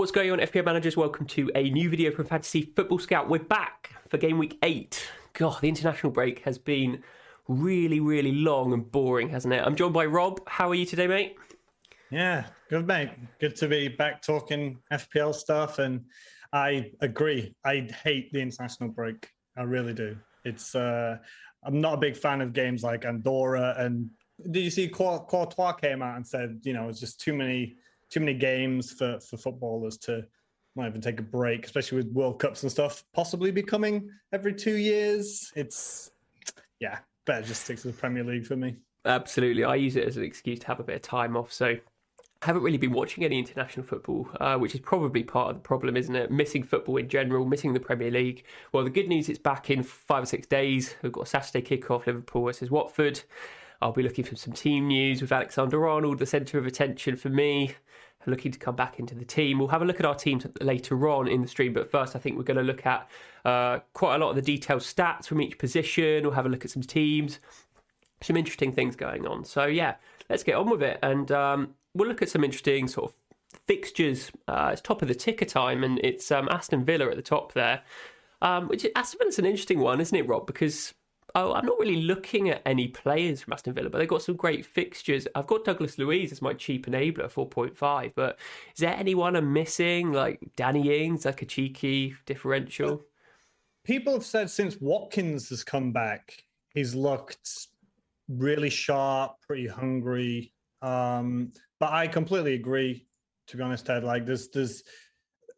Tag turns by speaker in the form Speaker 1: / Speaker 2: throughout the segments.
Speaker 1: What's going on, FPL managers? Welcome to a new video from Fantasy Football Scout. We're back for game week eight. God, the international break has been really, really long and boring, hasn't it? I'm joined by Rob. How are you today, mate?
Speaker 2: Yeah, good, mate. Good to be back talking FPL stuff. And I agree. I hate the international break. I really do. It's, uh, I'm not a big fan of games like Andorra. And did you see Courtois came out and said, you know, it's just too many too many games for for footballers to not even take a break, especially with World Cups and stuff possibly becoming every two years. It's yeah, better just stick to the Premier League for me.
Speaker 1: Absolutely, I use it as an excuse to have a bit of time off. So I haven't really been watching any international football, uh, which is probably part of the problem, isn't it? Missing football in general, missing the Premier League. Well, the good news it's back in five or six days. We've got a Saturday kick-off, Liverpool versus Watford. I'll be looking for some team news with Alexander Arnold, the centre of attention for me looking to come back into the team. We'll have a look at our teams later on in the stream, but first, I think we're going to look at uh, quite a lot of the detailed stats from each position. We'll have a look at some teams, some interesting things going on. So, yeah, let's get on with it. And um, we'll look at some interesting sort of fixtures. Uh, it's top of the ticker time, and it's um, Aston Villa at the top there. Um, which Aston Villa's an interesting one, isn't it, Rob? Because oh, I'm not really looking at any players from Aston Villa, but they've got some great fixtures. I've got Douglas Luiz as my cheap enabler, 4.5. But is there anyone I'm missing? Like Danny Ings, like a cheeky differential?
Speaker 2: People have said since Watkins has come back, he's looked really sharp, pretty hungry. Um, but I completely agree, to be honest, Ted. Like there's there's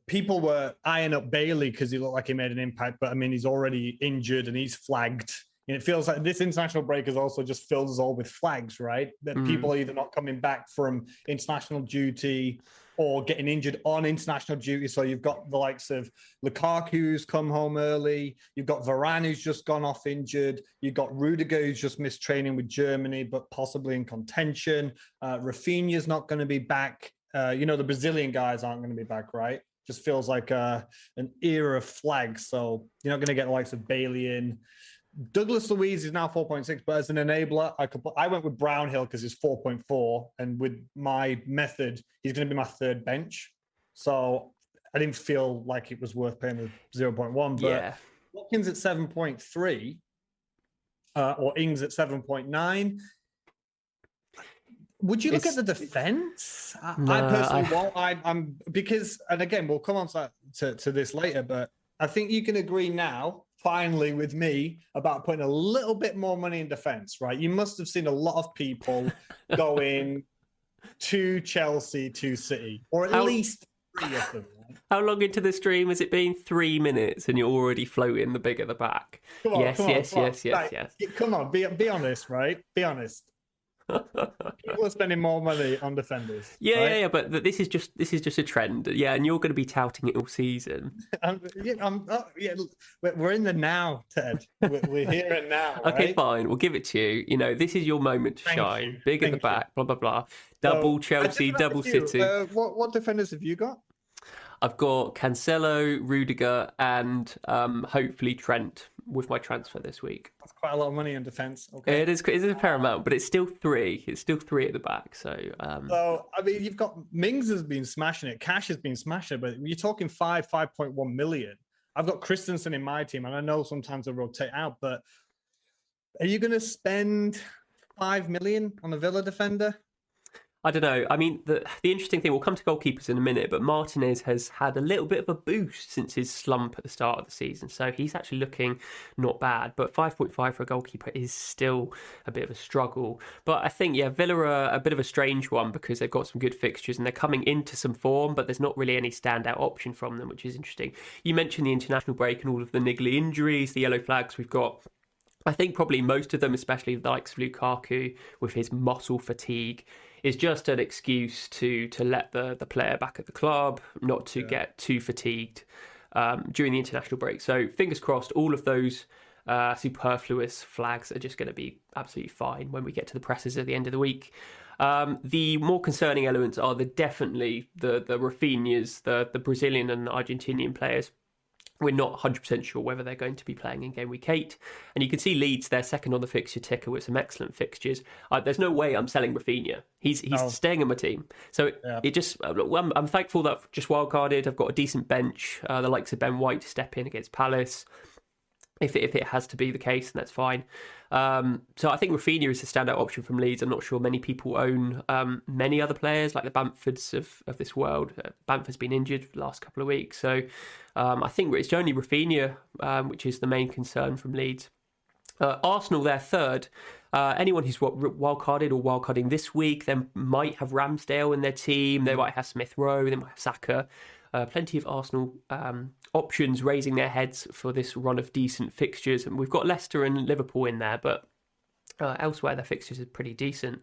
Speaker 2: people were eyeing up Bailey because he looked like he made an impact, but I mean he's already injured and he's flagged and it feels like this international break has also just filled us all with flags, right? That mm. people are either not coming back from international duty or getting injured on international duty. So you've got the likes of Lukaku who's come home early. You've got Varane who's just gone off injured. You've got Rudiger who's just missed training with Germany, but possibly in contention. Uh, Raphinha's not going to be back. Uh, you know, the Brazilian guys aren't going to be back, right? Just feels like uh, an era of flags. So you're not going to get the likes of Bailey in. Douglas Luiz is now 4.6, but as an enabler, I, could, I went with Brownhill because he's 4.4. And with my method, he's going to be my third bench. So I didn't feel like it was worth paying the 0.1. But yeah. Watkins at 7.3 uh, or Ings at 7.9. Would you look it's, at the defense? No, I personally I... won't. I, am because, and again, we'll come on to, to, to this later, but I think you can agree now finally with me about putting a little bit more money in defense, right? You must have seen a lot of people going to Chelsea, to City, or at how, least three of them.
Speaker 1: How long into the stream has it been? Three minutes, and you're already floating the big at the back.
Speaker 2: On,
Speaker 1: yes, yes, yes, yes,
Speaker 2: right.
Speaker 1: yes.
Speaker 2: Come on, be be honest, right? Be honest. People are spending more money on defenders.
Speaker 1: Yeah,
Speaker 2: right?
Speaker 1: yeah, yeah. But this is just this is just a trend. Yeah, and you're going to be touting it all season.
Speaker 2: I'm, yeah, I'm, oh, yeah, we're in the now, Ted. We're, we're here and now.
Speaker 1: okay,
Speaker 2: right?
Speaker 1: fine. We'll give it to you. You know, this is your moment to Thank shine. You. Big Thank at the back. You. Blah blah blah. Double so, Chelsea, double City.
Speaker 2: Uh, what what defenders have you got?
Speaker 1: I've got Cancelo, Rudiger, and um, hopefully Trent with my transfer this week.
Speaker 2: That's quite a lot of money in defence. Okay,
Speaker 1: it is. It is a fair amount, but it's still three. It's still three at the back. So, um...
Speaker 2: so I mean, you've got Mings has been smashing it. Cash has been smashing it, but you're talking five, five point one million. I've got Christensen in my team, and I know sometimes I rotate out, but are you going to spend five million on a Villa defender?
Speaker 1: I don't know. I mean, the the interesting thing. We'll come to goalkeepers in a minute, but Martinez has had a little bit of a boost since his slump at the start of the season, so he's actually looking not bad. But five point five for a goalkeeper is still a bit of a struggle. But I think yeah, Villa are a bit of a strange one because they've got some good fixtures and they're coming into some form, but there's not really any standout option from them, which is interesting. You mentioned the international break and all of the niggly injuries, the yellow flags we've got. I think probably most of them, especially the likes of Lukaku with his muscle fatigue, is just an excuse to to let the the player back at the club, not to yeah. get too fatigued um, during the international break. So fingers crossed, all of those uh, superfluous flags are just going to be absolutely fine when we get to the presses at the end of the week. Um, the more concerning elements are the definitely the the Raphinhas, the the Brazilian and Argentinian players. We're not 100% sure whether they're going to be playing in game week eight. And you can see Leeds, they're second on the fixture ticker with some excellent fixtures. Uh, there's no way I'm selling Raphinha. He's he's no. staying in my team. So yeah. it just, uh, I'm, I'm, thankful that I've just wildcarded. I've got a decent bench, uh, the likes of Ben White to step in against Palace if it, if it has to be the case, then that's fine. Um, so I think Raphinha is a standout option from Leeds. I'm not sure many people own um, many other players like the Bamfords of, of this world. Uh, Bamford's been injured the last couple of weeks, so um, I think it's only Raphinha um, which is the main concern from Leeds. Uh, Arsenal, they're third. Uh, anyone who's wildcarded or wildcarding this week, then might have Ramsdale in their team. They might have Smith Rowe. They might have Saka. Uh, plenty of Arsenal um, options raising their heads for this run of decent fixtures. And we've got Leicester and Liverpool in there, but uh, elsewhere their fixtures are pretty decent.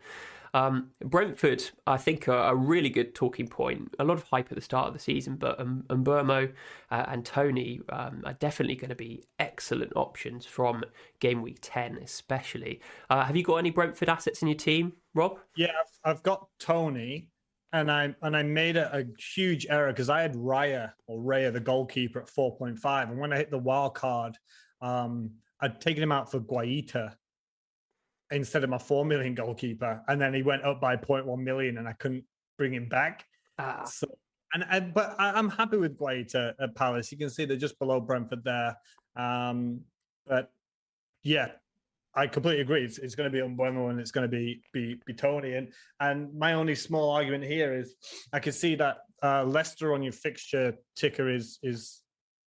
Speaker 1: Um, Brentford, I think, are a really good talking point. A lot of hype at the start of the season, but um, Mbeumo uh, and Toney um, are definitely going to be excellent options from game week 10, especially. Uh, have you got any Brentford assets in your team, Rob?
Speaker 2: Yeah, I've, I've got Toney and I and I made a, a huge error because I had Raya or Raya, the goalkeeper, at 4.5. And when I hit the wild card, um, I'd taken him out for Guaita instead of my 4 million goalkeeper. And then he went up by 0.1 million and I couldn't bring him back. Ah. So and, and but I, am happy with Guaita at Palace. You can see they're just below Brentford there. Um, but yeah, I completely agree. It's, it's going to be Mbeumo and it's going to be be be Toney. And and my only small argument here is I can see that uh, Leicester on your fixture ticker is is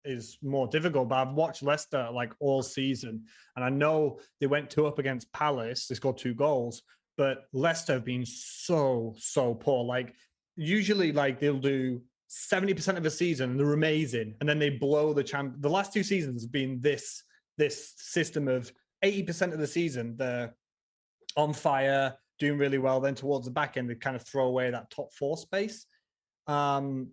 Speaker 2: is more difficult. But I've watched Leicester like all season, and I know they went two up against Palace. They scored two goals, but Leicester have been so so poor. Like usually, like they'll do. 70% of the season they're amazing and then they blow the champ the last two seasons have been this this system of 80% of the season, they're on fire, doing really well. Then towards the back end, they kind of throw away that top four space. Um,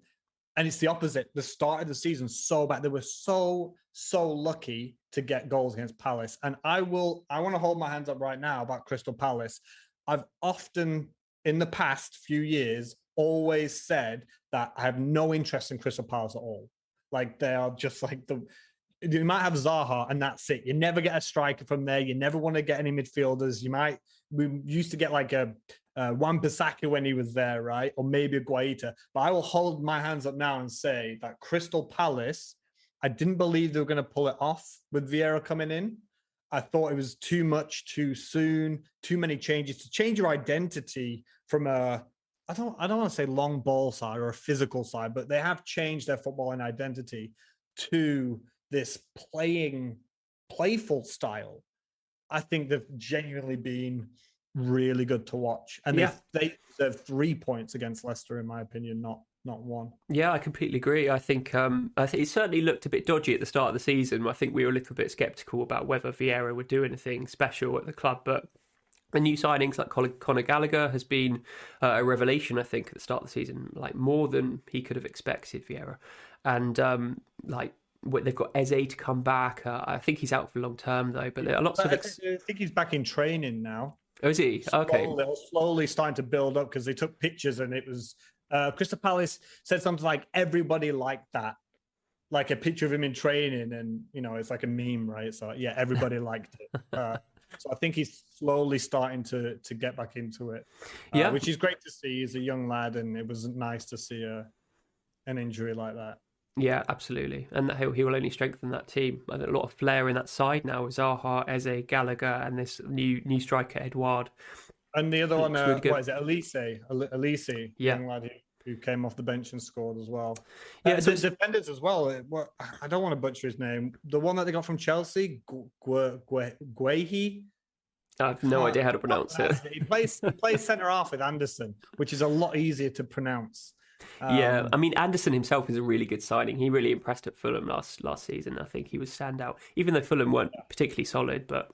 Speaker 2: and it's the opposite. The start of the season so bad. They were so, so lucky to get goals against Palace. And I will, I want to hold my hands up right now about Crystal Palace. I've often in the past few years always said that I have no interest in Crystal Palace at all. Like they are just like the you might have Zaha and that's it. You never get a striker from there. You never want to get any midfielders. You might we used to get like a uh, Wan-Bissaka when he was there, right? Or maybe a Guaita. But I will hold my hands up now and say that Crystal Palace, I didn't believe they were going to pull it off with Vieira coming in. I thought it was too much too soon, too many changes to change your identity from a I don't I don't want to say long ball side or a physical side, but they have changed their footballing identity to this playing playful style, I think they've genuinely been really good to watch. And yeah. they deserve three points against Leicester, in my opinion, not not one.
Speaker 1: Yeah, I completely agree. I think um, I think it certainly looked a bit dodgy at the start of the season. I think we were a little bit sceptical about whether Vieira would do anything special at the club, but the new signings like Conor Gallagher has been uh, a revelation. I think at the start of the season, like more than he could have expected. Vieira, and um, like they've got Eze to come back. Uh, I think he's out for long term though. But there are lots but
Speaker 2: of. Ex- I think he's back in training now.
Speaker 1: Oh, is he? Okay.
Speaker 2: Slowly, slowly starting to build up because they took pictures and it was uh, Crystal Palace said something like everybody liked that, like a picture of him in training, and you know it's like a meme, right? So yeah, everybody liked it. Uh, so I think he's slowly starting to to get back into it. Uh, yeah, which is great to see. He's a young lad, and it was nice to see a an injury like that.
Speaker 1: Yeah, absolutely, and he he will only strengthen that team. a lot of flair in that side now. Is Zaha, Eze, Gallagher, and this new new striker Edouard.
Speaker 2: And the other one, uh, really what is it? Olise, Olise, yeah. young lad who, who came off the bench and scored as well. Yeah, uh, so the defenders as well. What I don't want to butcher his name. The one that they got from Chelsea, Guehi.
Speaker 1: I have no idea how to pronounce it.
Speaker 2: He plays plays centre half with Anderson, which is a lot easier to pronounce.
Speaker 1: Um, yeah, I mean Anderson himself is a really good signing. He really impressed at Fulham last last season. I think he was standout, even though Fulham weren't particularly solid. But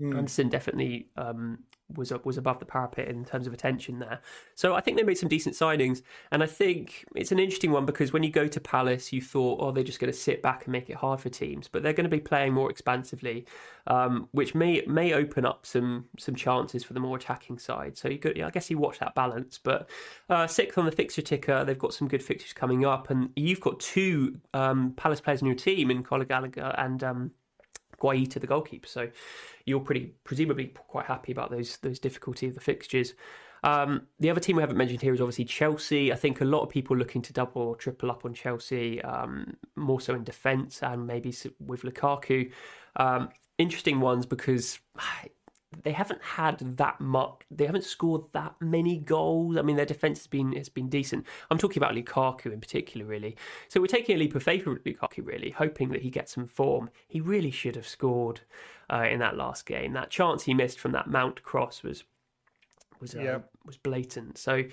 Speaker 1: mm. Anderson definitely um, was was above the parapet in terms of attention there. So I think they made some decent signings, and I think it's an interesting one because when you go to Palace, you thought, oh, they're just going to sit back and make it hard for teams, but they're going to be playing more expansively, um, which may may open up some some chances for the more attacking side. So you could, I guess, you watch that balance. But uh, sixth on the fixture ticker, they've got some good fixtures coming up, and you've got two um, Palace players in your team in Conor Gallagher and. Um, Guaita, the goalkeeper. So you're pretty presumably quite happy about those those difficulty of the fixtures. Um, the other team we haven't mentioned here is obviously Chelsea. I think a lot of people looking to double or triple up on Chelsea, um, more so in defence and maybe with Lukaku. Um, interesting ones because they haven't had that much. They haven't scored that many goals. I mean, their defense has been has been decent. I'm talking about Lukaku in particular, really. So we're taking a leap of faith with Lukaku, really, hoping that he gets some form. He really should have scored uh, in that last game. That chance he missed from that Mount cross was was uh, yeah. was blatant. So.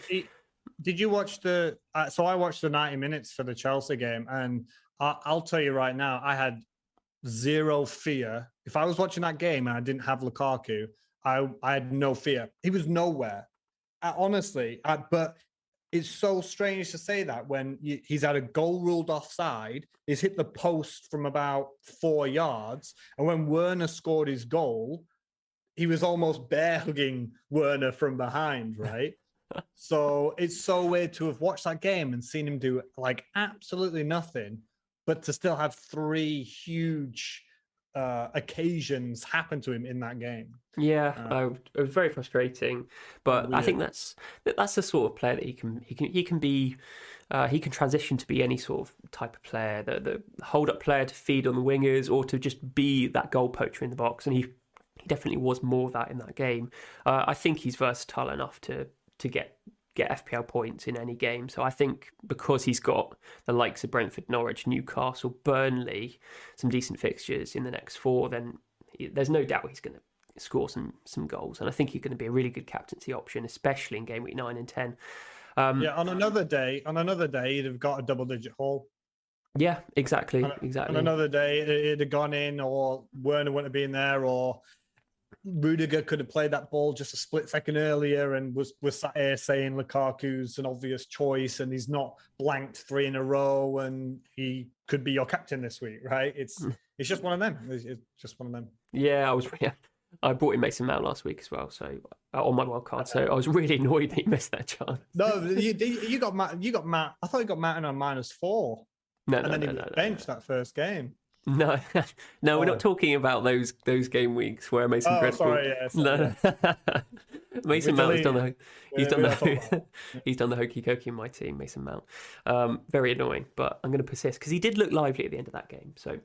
Speaker 2: did you watch the? Uh, so I watched the 90 minutes for the Chelsea game, and I, I'll tell you right now, I had zero fear. If I was watching that game and I didn't have Lukaku, I I had no fear. He was nowhere. I, honestly, I, but it's so strange to say that when you, he's had a goal ruled offside, he's hit the post from about four yards, and when Werner scored his goal, he was almost bear hugging Werner from behind, right? so it's so weird to have watched that game and seen him do like absolutely nothing but to still have three huge uh, occasions happen to him in that game.
Speaker 1: Yeah, uh, it was very frustrating, but weird. I think that's that's the sort of player that he can he can he can be. Uh, he can transition to be any sort of type of player, the, the hold up player to feed on the wingers, or to just be that goal poacher in the box. And he he definitely was more of that in that game. Uh, I think he's versatile enough to to get get FPL points in any game. So I think because he's got the likes of Brentford, Norwich, Newcastle, Burnley, some decent fixtures in the next four, then there's no doubt he's going to score some some goals. And I think he's going to be a really good captaincy option, especially in game week nine and ten.
Speaker 2: Um, yeah, on another day, on another day, he'd have got a double digit haul.
Speaker 1: Yeah, exactly, on, exactly.
Speaker 2: On another day, it'd have gone in, or Werner wouldn't have been there, or Rudiger could have played that ball just a split second earlier and was was sat here saying Lukaku's an obvious choice and he's not blanked three in a row and he could be your captain this week, right? It's hmm. it's just one of them. It's, it's just one of them.
Speaker 1: Yeah, I was. Yeah, I brought in Mason Mount last week as well, so uh, on my wild card. So I was really annoyed that he missed that chance.
Speaker 2: No, you, you got Matt. You got Matt. I thought you got Matt on minus four.
Speaker 1: No,
Speaker 2: and
Speaker 1: no,
Speaker 2: then
Speaker 1: no,
Speaker 2: he
Speaker 1: no,
Speaker 2: benched no. that first game.
Speaker 1: No, no, we're not oh. talking about those those game weeks where Mason
Speaker 2: oh,
Speaker 1: Dreadful.
Speaker 2: Sorry, yeah, sorry,
Speaker 1: no. Mason Mount has done the he's done the he's done the hokey cokey in my team. Mason Mount, um, very annoying, but I'm going to persist because he did look lively at the end of that game. So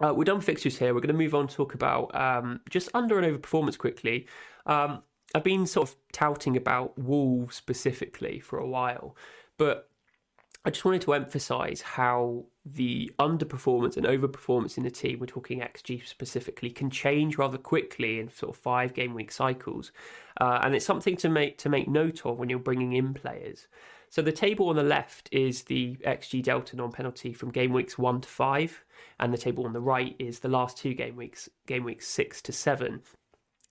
Speaker 1: uh, we're done fixtures here. We're going to move on to talk about um, just under and over performance quickly. Um, I've been sort of touting about Wolves specifically for a while, but I just wanted to emphasize how the underperformance and overperformance in the team, we're talking XG specifically, can change rather quickly in sort of five game week cycles. Uh, and it's something to make to make note of when you're bringing in players. So the table on the left is the XG delta non penalty from game weeks one to five, and the table on the right is the last two game weeks, game weeks six to seven.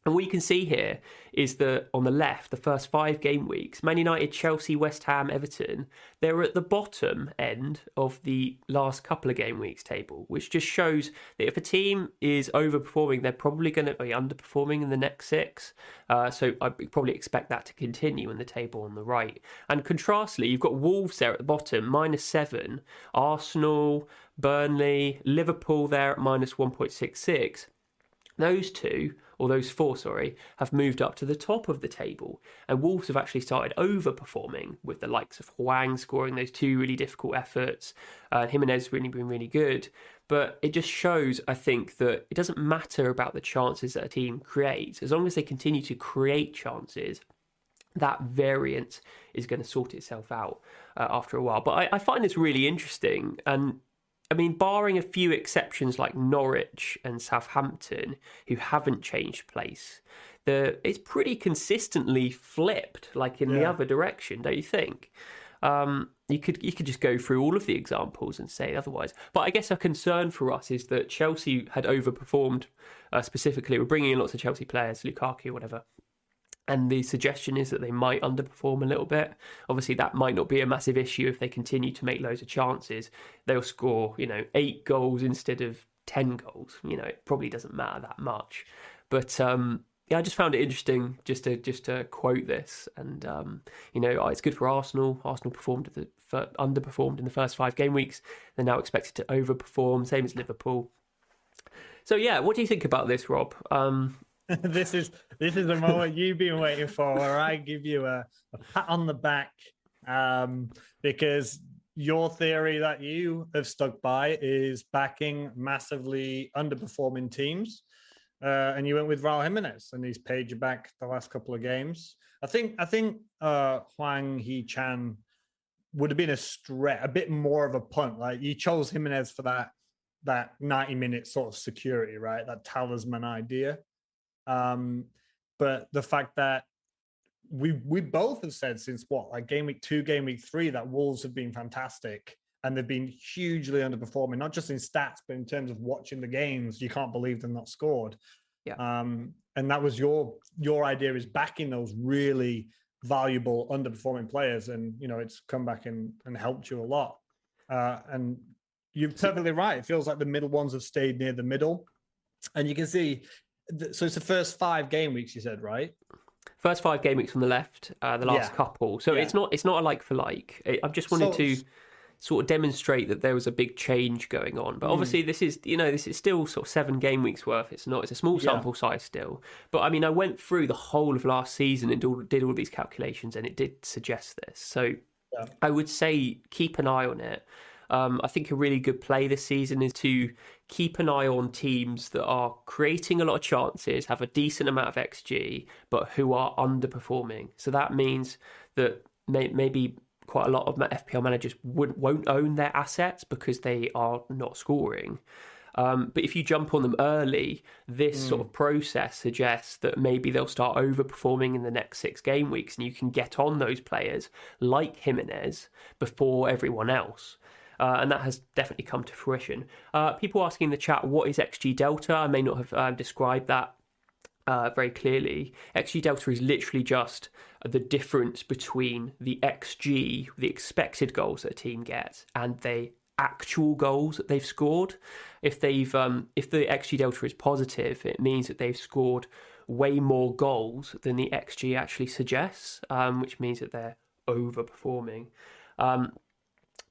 Speaker 1: And what you can see here is that on the left, the first five game weeks, Man United, Chelsea, West Ham, Everton, they're at the bottom end of the last couple of game weeks table, which just shows that if a team is overperforming, they're probably going to be underperforming in the next six. Uh, so I probably expect that to continue in the table on the right. And contrastly, you've got Wolves there at the bottom, minus seven, Arsenal, Burnley, Liverpool there at minus 1.66. Those two or those four, sorry, have moved up to the top of the table. And Wolves have actually started overperforming with the likes of Hwang scoring those two really difficult efforts. Uh, Jimenez really been really good. But it just shows, I think, that it doesn't matter about the chances that a team creates. As long as they continue to create chances, that variance is going to sort itself out uh, after a while. But I, I, find this really interesting. And I mean, barring a few exceptions like Norwich and Southampton, who haven't changed place, the it's pretty consistently flipped, like in yeah. the other direction, don't you think? Um, you could you could just go through all of the examples and say otherwise. But I guess a concern for us is that Chelsea had overperformed. Uh, specifically, we're bringing in lots of Chelsea players, Lukaku, or whatever, and the suggestion is that they might underperform a little bit. Obviously, that might not be a massive issue if they continue to make loads of chances. They'll score, you know, eight goals instead of ten goals. You know, it probably doesn't matter that much. But um, yeah, I just found it interesting just to just to quote this, and um, you know, it's good for Arsenal. Arsenal performed the underperformed in the first five game weeks. They're now expected to overperform, same as Liverpool. So yeah, what do you think about this, Rob? Um,
Speaker 2: this is this is the moment you've been waiting for, where I give you a, a pat on the back, um, because your theory that you have stuck by is backing massively underperforming teams, uh, and you went with Raul Jimenez, and he's paid you back the last couple of games. I think I think uh, Hwang Hee Chan would have been a stretch, a bit more of a punt. Like you chose Jimenez for that that 90 minute sort of security, right? That talisman idea. Um, but the fact that we we both have said since what like game week two, game week three that Wolves have been fantastic and they've been hugely underperforming, not just in stats but in terms of watching the games. You can't believe they're not scored.
Speaker 1: Yeah.
Speaker 2: Um, and that was your your idea is backing those really valuable underperforming players, and you know it's come back and and helped you a lot. Uh, and you're perfectly right. It feels like the middle ones have stayed near the middle, and you can see so it's the first five game weeks you said right?
Speaker 1: First five game weeks on the left uh, the last yeah. couple. So yeah. it's not it's not a like for like. I've just wanted so, to sort of demonstrate that there was a big change going on. But mm. obviously this is you know this is still sort of seven game weeks worth. It's not it's a small sample yeah. size still. But i mean i went through the whole of last season and did all these calculations and it did suggest this. So i would say keep an eye on it. Um, I think a really good play this season is to keep an eye on teams that are creating a lot of chances, have a decent amount of XG, but who are underperforming. So that means that may, maybe quite a lot of FPL managers would, won't own their assets because they are not scoring. Um, but if you jump on them early, this mm. sort of process suggests that maybe they'll start overperforming in the next six game weeks, and you can get on those players like Jimenez before everyone else uh, and that has definitely come to fruition. Uh, people asking in the chat, what is XG delta? I may not have uh, described that uh, very clearly. XG delta is literally just the difference between the XG, the expected goals that a team gets, and the actual goals that they've scored. If they've um, if the XG delta is positive, it means that they've scored way more goals than the XG actually suggests, um, which means that they're overperforming. Um,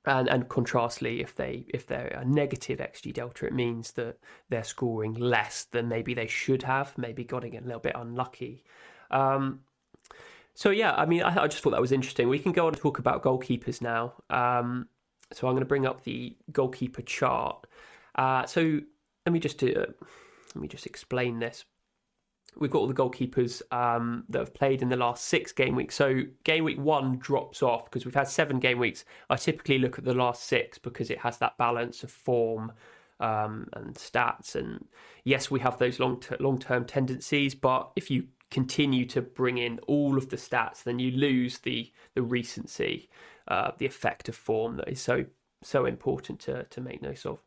Speaker 1: and and contrastly, if they if they're a negative xG delta, it means that they're scoring less than maybe they should have, maybe getting a little bit unlucky. Um, so yeah, I mean, I, I, just thought that was interesting. We can go on to talk about goalkeepers now. Um, so I'm going to bring up the goalkeeper chart. Uh, so let me just do, uh, let me just explain this we've got all the goalkeepers um, that have played in the last six game weeks. So game week one drops off because we've had seven game weeks. I typically look at the last six because it has that balance of form um, and stats. And yes, we have those long long term tendencies, but if you continue to bring in all of the stats, then you lose the the recency, uh, the effect of form that is so so important to to make note of.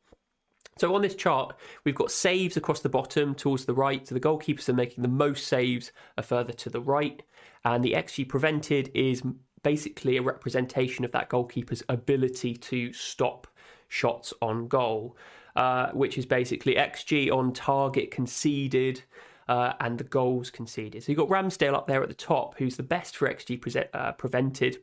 Speaker 1: So on this chart, we've got saves across the bottom towards the right. So the goalkeepers are making the most saves are further to the right. And the XG prevented is basically a representation of that goalkeeper's ability to stop shots on goal, uh, which is basically XG on target conceded uh, and the goals conceded. So you've got Ramsdale up there at the top, who's the best for XG pre- uh, prevented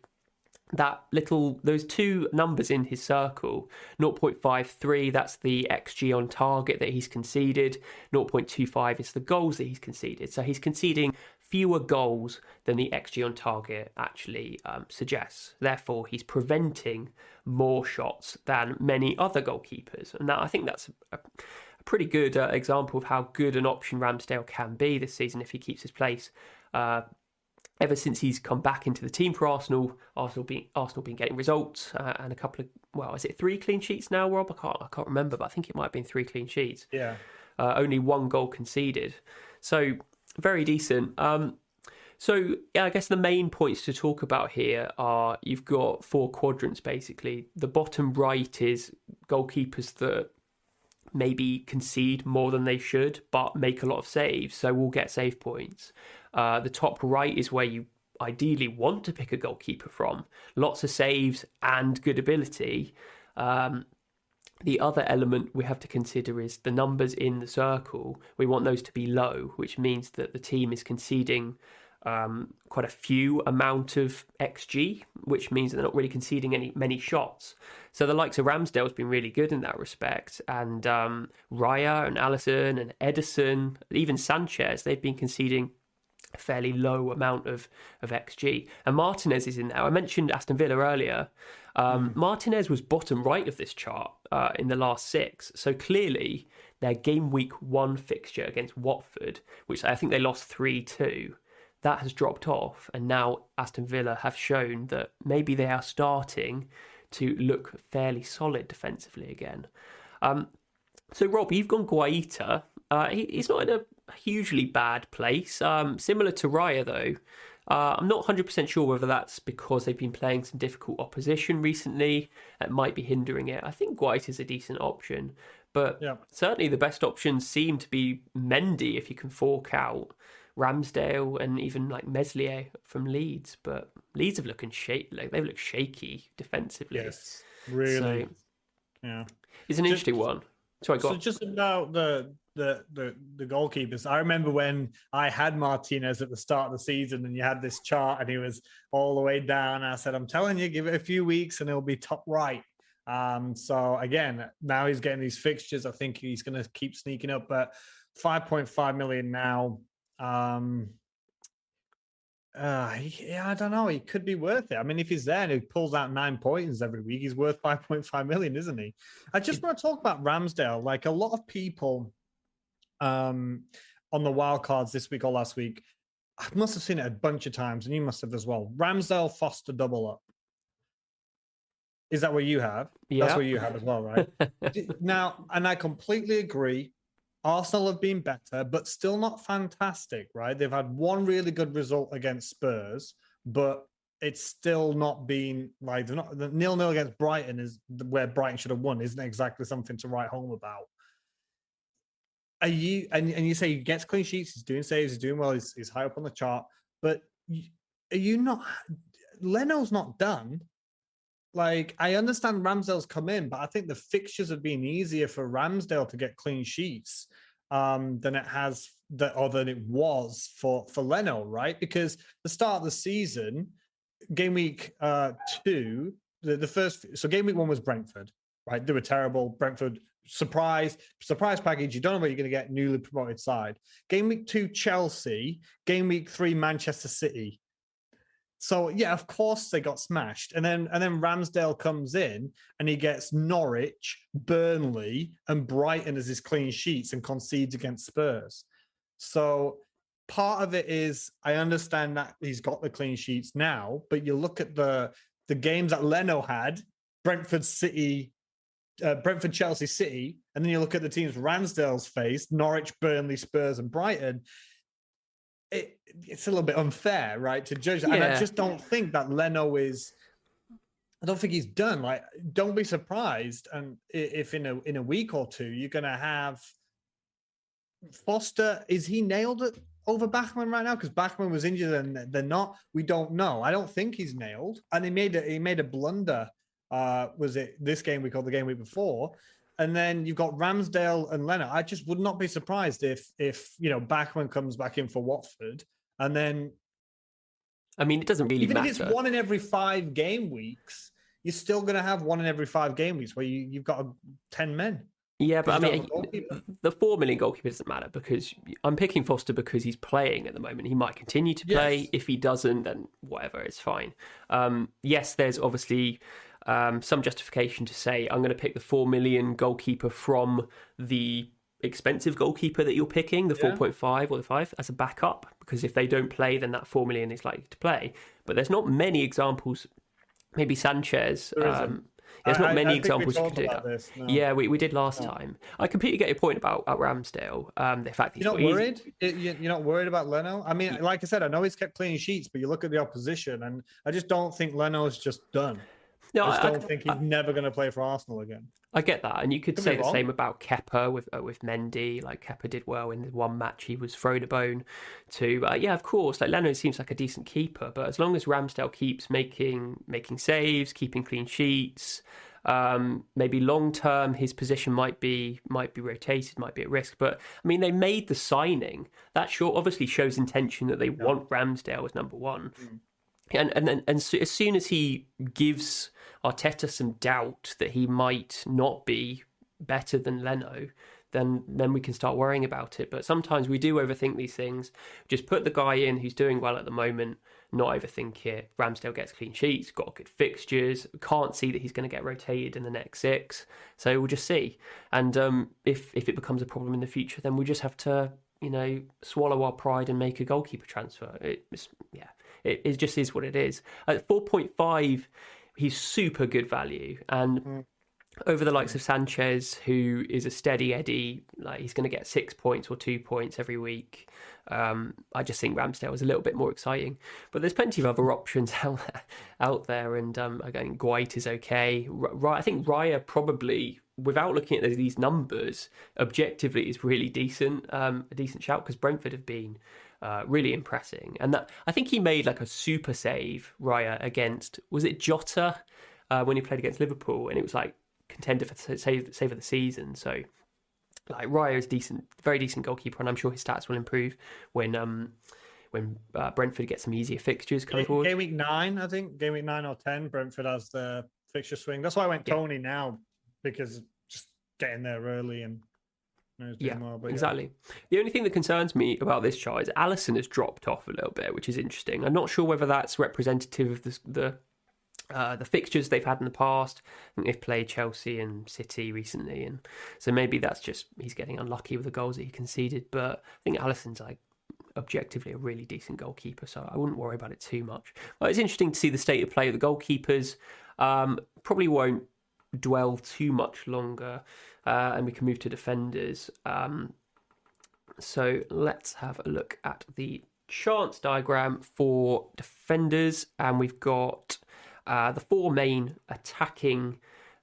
Speaker 1: that little those two numbers in his circle 0.53 that's the xg on target that he's conceded. 0.25 is the goals that he's conceded. So he's conceding fewer goals than the xg on target actually um, suggests. Therefore he's preventing more shots than many other goalkeepers. And that, i think that's a, a pretty good uh, example of how good an option ramsdale can be this season if he keeps his place uh, ever since he's come back into the team for Arsenal, Arsenal been Arsenal been getting results uh, and a couple of well, is it three clean sheets now, Rob? I can't I can't remember, but I think it might have been three clean sheets.
Speaker 2: Yeah,
Speaker 1: uh, only one goal conceded, so very decent. Um, so yeah, I guess the main points to talk about here are you've got four quadrants basically. The bottom right is goalkeepers that maybe concede more than they should, but make a lot of saves, so we'll get save points. Uh, the top right is where you ideally want to pick a goalkeeper from. Lots of saves and good ability. Um, the other element we have to consider is the numbers in the circle. We want those to be low, which means that the team is conceding um, quite a few amount of xG, which means they're not really conceding any many shots. So the likes of Ramsdale has been really good in that respect, and um, Raya and Alisson and Ederson, even Sanchez, they've been conceding a fairly low amount of of xG. And Martinez is in there. I mentioned Aston Villa earlier. Um, mm. Martinez was bottom right of this chart uh, in the last six, so clearly their game week one fixture against Watford, which I think they lost three two that has dropped off, and now Aston Villa have shown that maybe they are starting to look fairly solid defensively again. Um, so, Rob, you've gone Guaita. Uh, he, he's not in a hugely bad place. Um, similar to Raya, though. Uh, I'm not 100% sure whether that's because they've been playing some difficult opposition recently. It might be hindering it. I think Guaita is a decent option, but yeah. certainly the best options seem to be Mendy if you can fork out. Ramsdale and even like Meslier from Leeds, but Leeds have looking shaky. Like they've looked shaky defensively.
Speaker 2: Yes, really. So, yeah,
Speaker 1: it's an just, interesting one. Sorry,
Speaker 2: so just about the the the the goalkeepers. I remember when I had Martinez at the start of the season, and you had this chart, and he was all the way down. I said, "I'm telling you, give it a few weeks, and it'll be top right." Um, so again, now he's getting these fixtures. I think he's going to keep sneaking up, but 5.5 million now um, uh, yeah, I don't know. He could be worth it. I mean, if he's there and he pulls out nine points every week, he's worth 5.5 million, isn't he? I just want to talk about Ramsdale. Like a lot of people um, on the wild cards this week or last week, I must have seen it a bunch of times, and you must have as well. Ramsdale Foster double up. Is that what you have? Yeah. That's what you have as well, right? now, and I completely agree. Arsenal have been better, but still not fantastic, right? They've had one really good result against Spurs, but it's still not been like they're not the nil nil against Brighton is where Brighton should have won, isn't exactly something to write home about. Are you and, and you say he gets clean sheets, he's doing saves, he's doing well, he's, he's high up on the chart, but are you not Leno's not done? Like I understand Ramsdale's come in, but I think the fixtures have been easier for Ramsdale to get clean sheets um, than it has that or than it was for for Leno, right? Because the start of the season, game week uh, two, the, the first so game week one was Brentford, right? They were terrible. Brentford surprise surprise package. You don't know what you're going to get. Newly promoted side. Game week two, Chelsea. Game week three, Manchester City. So yeah, of course they got smashed, and then and then Ramsdale comes in and he gets Norwich, Burnley, and Brighton as his clean sheets and concedes against Spurs. So part of it is I understand that he's got the clean sheets now, but you look at the the games that Leno had, Brentford City, uh, Brentford, Chelsea, City, and then you look at the teams Ramsdale's faced: Norwich, Burnley, Spurs, and Brighton it, it's a little bit unfair, right, to judge. Yeah. And I just don't think that Leno is. I don't think he's done. Like, don't be surprised, and if in a in a week or two you're going to have Foster. Is he nailed it over Bachmann right now? Because Bachmann was injured and they're not. We don't know. I don't think he's nailed, and he made a he made a blunder. Uh, was it this game we called the game week before? And then you've got Ramsdale and Leonard. I just would not be surprised if if you know Bachmann comes back in for Watford, and then.
Speaker 1: I mean, it doesn't really matter.
Speaker 2: even
Speaker 1: matter.
Speaker 2: if it's one in every five game weeks, you're still going to have one in every five game weeks where you you've got a, ten men.
Speaker 1: Yeah, but I mean, the four million goalkeeper doesn't matter because I'm picking Foster because he's playing at the moment. He might continue to play. Yes. If he doesn't, then whatever, it's fine. Um, yes, there's obviously um, some justification to say I'm going to pick the four million goalkeeper from the expensive goalkeeper that you're picking, the yeah. 4.5 or the 5, as a backup, because if they don't play, then that 4 million is likely to play. But there's not many examples. Maybe Sanchez. Um, there's not I, many I examples you can do that. This, no. Yeah, we, we did last no. time. I completely get your point about, about Ramsdale. Um, the fact that
Speaker 2: you're not worried. You're not worried about Leno. I mean, like I said, I know he's kept clean sheets, but you look at the opposition, and I just don't think Leno's just done. No, I just don't I, think he's I, never going to play for Arsenal again.
Speaker 1: I get that, and you could, could say the same about Kepa with uh, with Mendy. Like Kepa did well in the one match; he was thrown a bone to. Uh, yeah, of course. Like Leno seems like a decent keeper, but as long as Ramsdale keeps making making saves, keeping clean sheets, um, maybe long term his position might be might be rotated, might be at risk. But I mean, they made the signing. That sure obviously shows intention that they yeah. want Ramsdale as number one. Mm. And and and, and so as soon as he gives Arteta some doubt that he might not be better than Leno, then then we can start worrying about it. But sometimes we do overthink these things. Just put the guy in who's doing well at the moment, not overthink it. Ramsdale gets clean sheets, got good fixtures. Can't see that he's going to get rotated in the next six. So we'll just see. And um, if if it becomes a problem in the future, then we just have to you know swallow our pride and make a goalkeeper transfer. It's yeah, it, it just is what it is. At four point five he's super good value. And mm. over the likes of Sanchez, who is a steady Eddie, like he's going to get six points or two points every week. Um, I just think Ramsdale was a little bit more exciting, but there's plenty of other options out there. Out there and um, again, Guaita is okay. R- I think Raya probably, without looking at these numbers, objectively is really decent. Um, a decent shout because Brentford have been uh, really impressing. And that I think he made like a super save, Raya, against was it Jota uh, when he played against Liverpool, and it was like contender for save save of the season. So like Raya is decent, very decent goalkeeper, and I'm sure his stats will improve when um when uh, Brentford get some easier fixtures coming
Speaker 2: game,
Speaker 1: forward.
Speaker 2: Game week nine, I think game week nine or ten, Brentford has the fixture swing. That's why I went yeah. now because just getting there early and
Speaker 1: yeah, more, exactly. Yeah. The only thing that concerns me about this chart is Alisson has dropped off a little bit, which is interesting. I'm not sure whether that's representative of the the, uh, the fixtures they've had in the past. I think they've played Chelsea and City recently, and so maybe that's just he's getting unlucky with the goals that he conceded. But I think Alisson's like objectively a really decent goalkeeper, so I wouldn't worry about it too much. But it's interesting to see the state of play of the goalkeepers. Um, probably won't dwell too much longer uh, and we can move to defenders. Um, so let's have a look at the chance diagram for defenders, and we've got uh, the four main attacking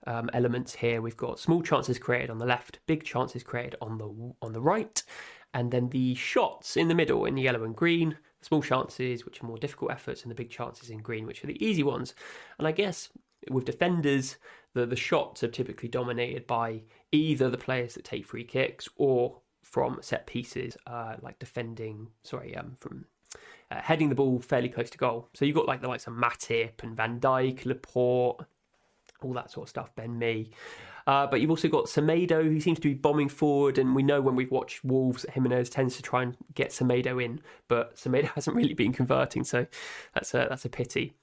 Speaker 1: um, elements here. We've got small chances created on the left, big chances created on the on the right, and then the shots in the middle in the yellow and green. Small chances, which are more difficult efforts, and the big chances in green, which are the easy ones. And I guess with defenders, the the shots are typically dominated by either the players that take free kicks or from set pieces, uh, like defending. Sorry, um, from uh, heading the ball fairly close to goal. So you've got like the likes of Matip and Van Dijk, Laporte, all that sort of stuff. Ben Mee. Uh, but you've also got Semedo, who seems to be bombing forward, and we know when we've watched Wolves, Jimenez tends to try and get Semedo in, but Semedo hasn't really been converting, so that's a that's a pity.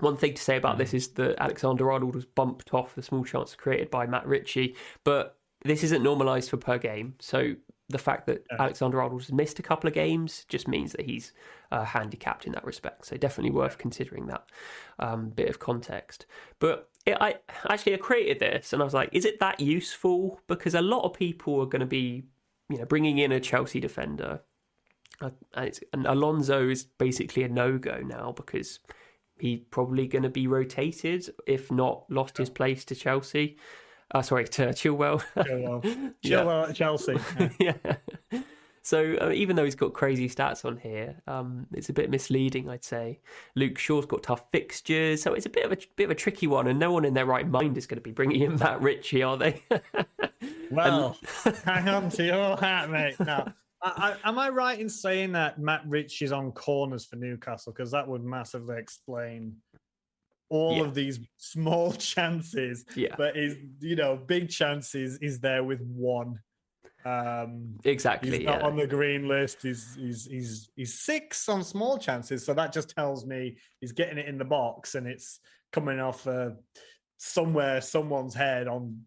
Speaker 1: One thing to say about mm. this is that Alexander Arnold was bumped off the small chance created by Matt Ritchie, but this isn't normalised for per game. So the fact that yeah. Alexander Arnold has missed a couple of games just means that he's uh, handicapped in that respect. So definitely worth considering that um, bit of context. But it, I actually I created this and I was like, is it that useful? Because a lot of people are going to be, you know, bringing in a Chelsea defender. Uh, and, and Alonso is basically a no go now because he's probably going to be rotated, if not lost his place to Chelsea. Uh, sorry, to Chilwell.
Speaker 2: Chilwell, Chilwell at Chelsea.
Speaker 1: Yeah. yeah. So uh, even though he's got crazy stats on here, um, it's a bit misleading, I'd say. Luke Shaw's got tough fixtures, so it's a bit of a bit of a tricky one, and no one in their right mind is going to be bringing in Matt Ritchie, are they?
Speaker 2: well, hang on to your hat, mate. No, I, I, am I right in saying that Matt Ritchie's on corners for Newcastle? Because that would massively explain all yeah. of these small chances.
Speaker 1: Yeah.
Speaker 2: But is you know, big chances is there with one. Um
Speaker 1: exactly.
Speaker 2: He's not yeah. on the green list. He's he's he's he's six on small chances. So that just tells me he's getting it in the box and it's coming off uh, somewhere someone's head on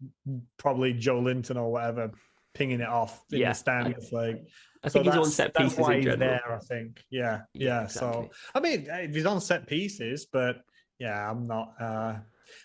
Speaker 2: probably Joelinton or whatever pinging it off in yeah. the stands. Like,
Speaker 1: I think so he's on set pieces. That's why he's
Speaker 2: there. I think. Yeah, yeah. yeah exactly. So I mean, he's on set pieces, but yeah, I'm not. uh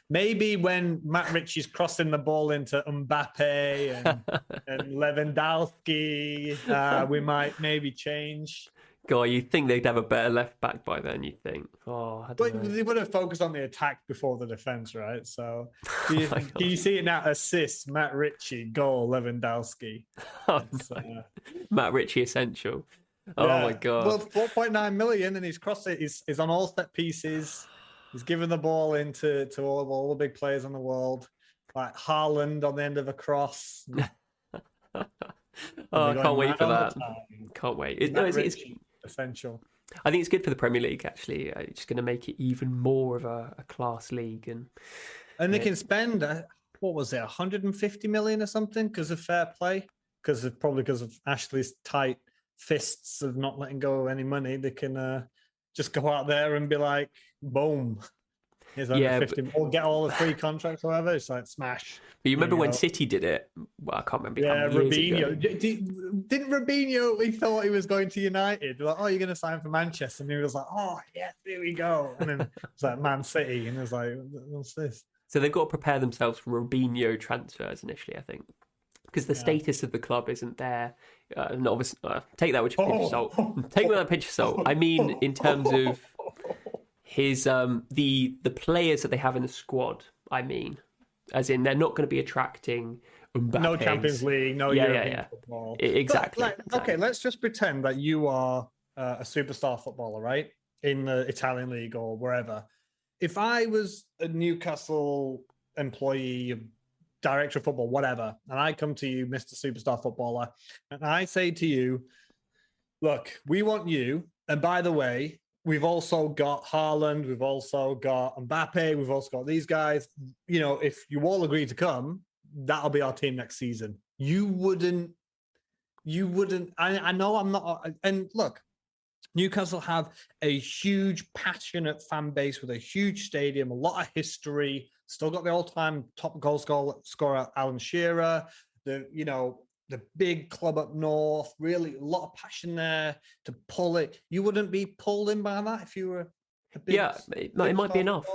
Speaker 2: Maybe when Matt Ritchie's crossing the ball into Mbappe and, and Lewandowski, uh, we might maybe change.
Speaker 1: God, you'd think they'd have a better left back by then. You think? Oh, I
Speaker 2: But
Speaker 1: don't know.
Speaker 2: they would have focused on the attack before the defense, right? So
Speaker 1: do
Speaker 2: you,
Speaker 1: my God.
Speaker 2: you see it now: assist, Matt Ritchie, goal, Lewandowski.
Speaker 1: Oh, no.
Speaker 2: uh,
Speaker 1: Matt Ritchie essential. Oh
Speaker 2: yeah.
Speaker 1: my god.
Speaker 2: Well, four point nine million, and he's crossed it. He's, he's on all set pieces. He's given the ball into to all, of all the big players in the world, like Haaland on the end of a cross.
Speaker 1: oh, I can't wait for that. Can't wait. It, no, it's, it's,
Speaker 2: essential.
Speaker 1: I think it's good for the Premier League. Actually, Uh, it's going to make it even more of a, a class league. And
Speaker 2: And they
Speaker 1: Yeah.
Speaker 2: can spend uh, what was it, 150 million or something because of fair play, because of probably because of Ashley's tight fists of not letting go of any money. They can uh, just go out there and be like, boom. Here's
Speaker 1: Yeah,
Speaker 2: 150 or get all the free contracts, or whatever. It's like smash.
Speaker 1: but you remember
Speaker 2: you
Speaker 1: when. City did it? Well, I can't remember.
Speaker 2: Yeah,
Speaker 1: many years ago.
Speaker 2: Robinho. D- d- Didn't Robinho? He thought he was going to United. Like, oh, you're going to sign for Manchester, and he was like, oh, yes, here we go. And then it's like Man City, and it was like, what's this?
Speaker 1: So they've got to prepare themselves for Robinho transfers initially, I think, because the
Speaker 2: Yeah.
Speaker 1: status of the club isn't there. Uh, and obviously, uh, take that with a pinch of
Speaker 2: Oh.
Speaker 1: salt. Take that with a pinch of salt. I mean, in terms of his um the the players that they have in the squad. I mean, as in they're not going to be attracting Mbappe.
Speaker 2: no Champions League, no
Speaker 1: Yeah, yeah,
Speaker 2: European
Speaker 1: yeah.
Speaker 2: football.
Speaker 1: I- exactly,
Speaker 2: like,
Speaker 1: exactly.
Speaker 2: Okay, let's just pretend that you are uh, a superstar footballer, right? In the Italian league or wherever. If I was a Newcastle employee, director of football, whatever, and I come to you, Mr. Superstar Footballer, and I say to you, look, we want you. And by the way, we've also got Haaland, we've also got Mbappe, we've also got these guys. You know, if you all agree to come, that'll be our team next season. You wouldn't, you wouldn't. I, I know I'm not. And look, Newcastle have a huge, passionate fan base with a huge stadium, a lot of history. Still got the all-time top goal scorer, Alan Shearer. The you know the big club up north. Really, a lot of passion there to pull it. You wouldn't be pulled in by that if you were. A big,
Speaker 1: yeah, it, might- it might be enough,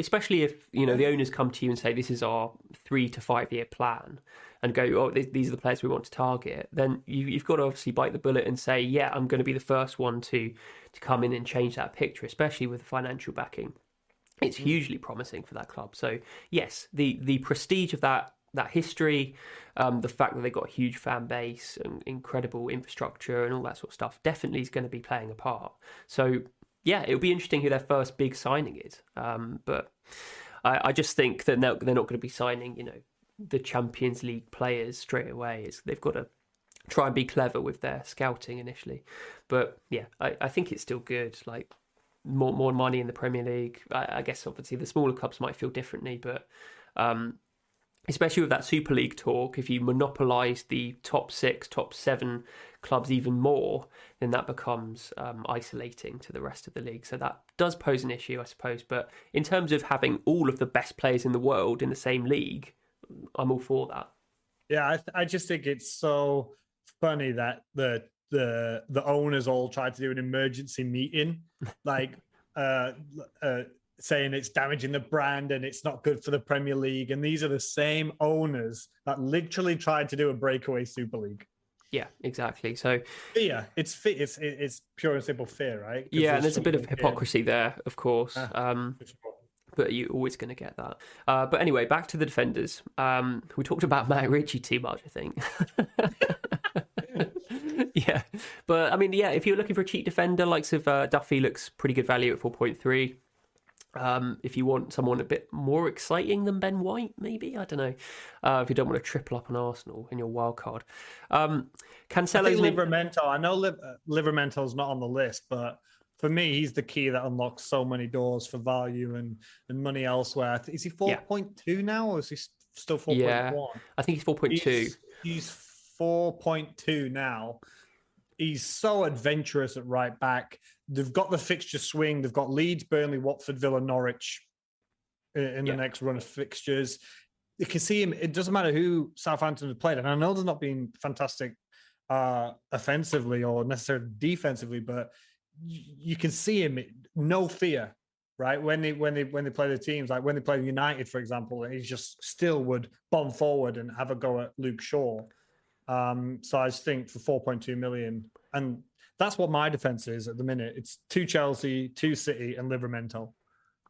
Speaker 1: especially if you know the owners come to you and say this is our three to five year plan, and go, oh, th- these are the players we want to target. Then you, you've got to obviously bite the bullet and say, yeah, I'm going to be the first one to to come in and change that picture, especially with the financial backing. It's mm. hugely promising for that club. So yes, the the prestige of that that history, um, the fact that they've got a huge fan base and incredible infrastructure and all that sort of stuff, definitely is going to be playing a part. So yeah, it'll be interesting who their first big signing is. Um, but I, I just think that they're, not going to be signing, you know, the Champions League players straight away. It's, they've got to try and be clever with their scouting initially. But yeah, I, I think it's still good. Like more more money in the Premier League. I, I guess obviously the smaller clubs might feel differently, but um, especially with that Super League talk, if you monopolise the top six, top seven clubs even more, then that becomes um, isolating to the rest of the league. So that does pose an issue, I suppose. But in terms of having all of the best players in the world in the same league, I'm all for that.
Speaker 2: Yeah, I, th- I just think it's so funny that the the the owners all tried to do an emergency meeting, like uh, uh, saying it's damaging the brand and it's not good for the Premier League. And these are the same owners that literally tried to do a breakaway Super League.
Speaker 1: Yeah, exactly. So
Speaker 2: Fear, it's fe- it's it's pure and simple fear, right?
Speaker 1: yeah, and there's a bit of hypocrisy there, of course.
Speaker 2: Ah.
Speaker 1: Um, but you're always going to get that. Uh, but anyway, back to the defenders. Um, we talked about Matt Ritchie too much, I think. yeah, but I mean, yeah, if you're looking for a cheap defender, likes of uh, Duffy looks pretty good value at 4.3. Um, if you want someone a bit more exciting than Ben White, maybe I don't know. Uh, if you don't want to triple up on Arsenal in your wild card, um,
Speaker 2: I
Speaker 1: Cancelo's
Speaker 2: think Livramento. I know Liv- uh, Livramento's not on the list, but for me, he's the key that unlocks so many doors for value and, and money elsewhere. Is he four
Speaker 1: Yeah.
Speaker 2: point two now, or is he still four point one? Yeah.
Speaker 1: I think he's 4.2.
Speaker 2: He's, he's four point two now. He's so adventurous at right back. They've got the fixture swing. They've got Leeds, Burnley, Watford, Villa, Norwich i- in
Speaker 1: Yeah.
Speaker 2: the next run of fixtures. You can see him. It doesn't matter who Southampton have played, and I know they're not being fantastic uh, offensively or necessarily defensively, but you can see him. No fear, right? When they when they when they play the teams, like when they play United, for example, he just still would bomb forward and have a go at Luke Shaw. Um, so I just think for 4.2 million, and that's what my defense is at the minute. It's two Chelsea, two City, and Livramento.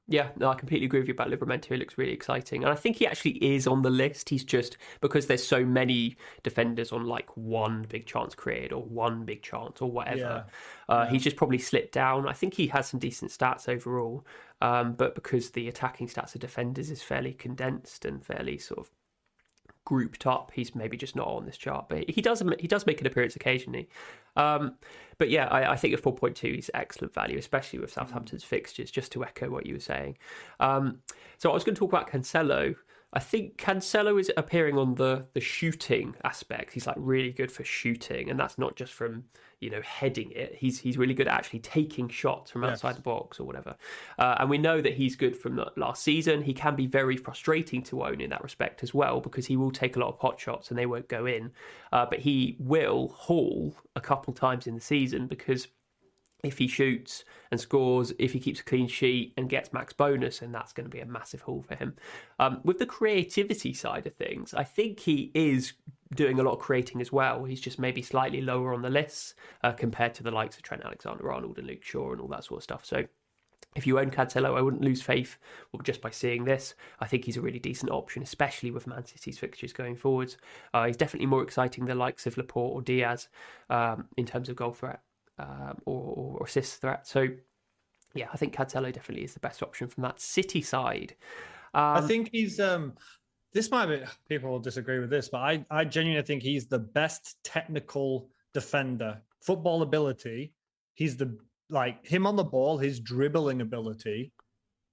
Speaker 1: Yeah, no, I completely agree with you about Livramento. He looks really exciting. And I think he actually is on the list. He's just because there's so many defenders on like one big chance created or one big chance or whatever. Yeah. Uh, yeah. He's just probably slipped down. I think he has some decent stats overall. Um, but because the attacking stats of defenders is fairly condensed and fairly sort of grouped up. He's maybe just not on this chart, but he does he does make an appearance occasionally. Um, but yeah, I, I, think at 4.2 he's excellent value, especially with Southampton's fixtures. Just to echo what you were saying, um, so I was going to talk about Cancelo. I think Cancelo is appearing on the the shooting aspect. He's like really good for shooting, and that's not just from you know heading it. He's he's really good at actually taking shots from outside yes. the box or whatever. Uh, and we know that he's good from last season. He can be very frustrating to own in that respect as well because he will take a lot of pot shots and they won't go in. Uh, but he will haul a couple times in the season because if he shoots and scores, if he keeps a clean sheet and gets max bonus, and that's going to be a massive haul for him. Um, with the creativity side of things, I think he is doing a lot of creating as well. He's just maybe slightly lower on the list uh, compared to the likes of Trent Alexander Arnold and Luke Shaw and all that sort of stuff. So if you own Cancelo, I wouldn't lose faith just by seeing this. I think he's a really decent option, especially with Man City's fixtures going forwards. Uh, he's definitely more exciting than the likes of Laporte or Dias um, in terms of goal threat um, or, or assist threat. So, yeah, I think Cancelo definitely is the best option from that City side.
Speaker 2: Um, I think he's. Um, this might be people will disagree with this, but I, I genuinely think he's the best technical defender. Football ability, he's the like him on the ball, his dribbling ability.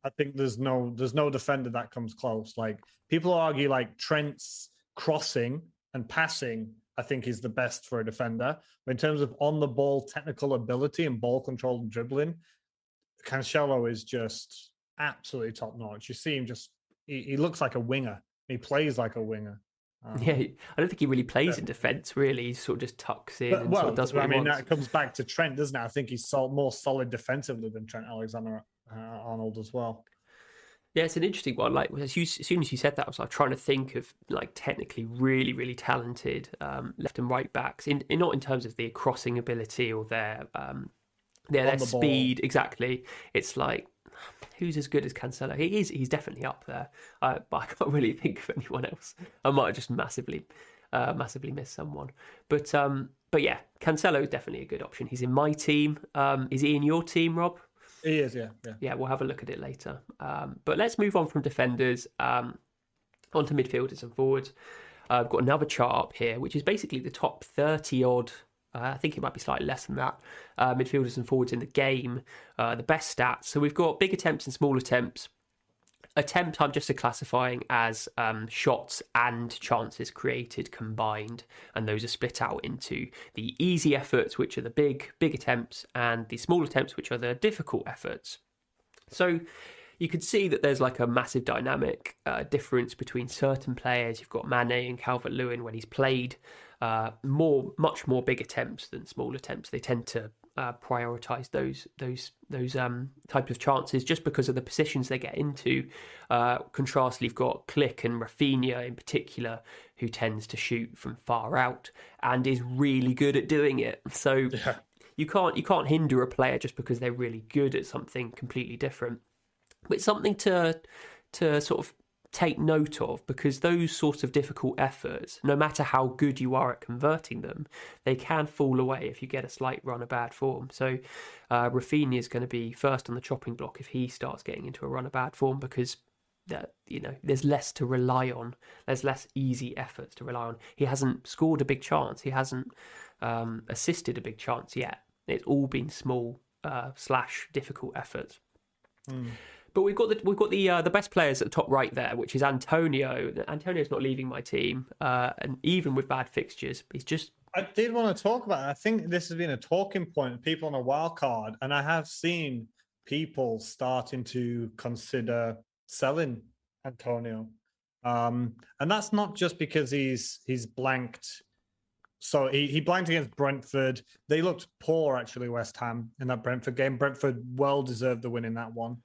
Speaker 2: I think there's no there's no defender that comes close. Like people argue like Trent's crossing and passing I think is the best for a defender. But in terms of on the ball technical ability and ball control and dribbling, Cancelo is just absolutely top notch. You see him just, he, he looks like a winger. He plays like a winger.
Speaker 1: Um, yeah, I don't think he really plays in defence. Really, he sort of just tucks in. But, well, sort of does what I mean,
Speaker 2: wants. that comes back to Trent, doesn't it? I think he's more solid defensively than Trent Alexander uh, Arnold as well.
Speaker 1: Yeah, it's an interesting one. Like as, you, as, soon as you said that, I was like trying to think of like technically really, really talented um, left and right backs. In, in, not in terms of their crossing ability or their um, their, their the speed ball. exactly. It's like who's as good as Cancelo? He is. He's definitely up there. Uh, but I can't really think of anyone else. I might have just massively, uh, massively missed someone. But um, but yeah, Cancelo is definitely a good option. He's in my team. Um, is he in your team, Rob?
Speaker 2: He is, yeah, yeah.
Speaker 1: Yeah, we'll have a look at it later. Um, but let's move on from defenders um, onto midfielders and forwards. Uh, I've got another chart up here, which is basically the top 30 odd. Uh, I think it might be slightly less than that. Uh, midfielders and forwards in the game, uh, the best stats. So we've got big attempts and small attempts attempt I'm just classifying as um, shots and chances created combined, and those are split out into the easy efforts, which are the big big attempts, and the small attempts, which are the difficult efforts. So you can see that there's like a massive dynamic uh, difference between certain players. You've got Mane and Calvert Lewin when he's played uh, more, much more big attempts than small attempts. They tend to uh, prioritize those those those um, type of chances just because of the positions they get into. Uh, contrastly, you've got Click and Raphinha in particular, who tends to shoot from far out and is really good at doing it. So yeah. you can't you can't hinder a player just because they're really good at something completely different. But something to to sort of take note of because those sorts of difficult efforts, no matter how good you are at converting them, they can fall away if you get a slight run of bad form. So uh, Raphinha is going to be first on the chopping block if he starts getting into a run of bad form because that you know there's less to rely on. There's less easy efforts to rely on. He hasn't scored a big chance. He hasn't um, assisted a big chance yet. It's all been small uh, slash difficult efforts. Mm. But we've got the we've got the uh, the best players at the top right there, which is Antonio. Antonio's not leaving my team, uh, and even with bad fixtures, he's just.
Speaker 2: I did want to talk about. It. I think this has been a talking point. People on a wild card, and I have seen people starting to consider selling Antonio, um, and that's not just because he's he's blanked. So he, he blanked against Brentford. They looked poor actually, West Ham in that Brentford game. Brentford well deserved the win in that one.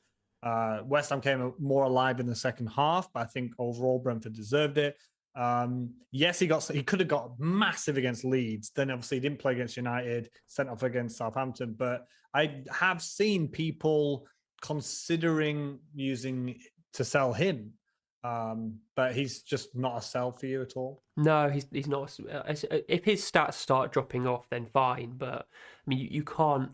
Speaker 2: Uh, West Ham came more alive in the second half, but I think overall Brentford deserved it. Um, yes, he got he could have got massive against Leeds. Then obviously he didn't play against United, sent off against Southampton. But I have seen people considering using to sell him. Um, but he's just not a sell for you at all.
Speaker 1: No, he's he's not. If his stats start dropping off, then fine. But I mean, you, you can't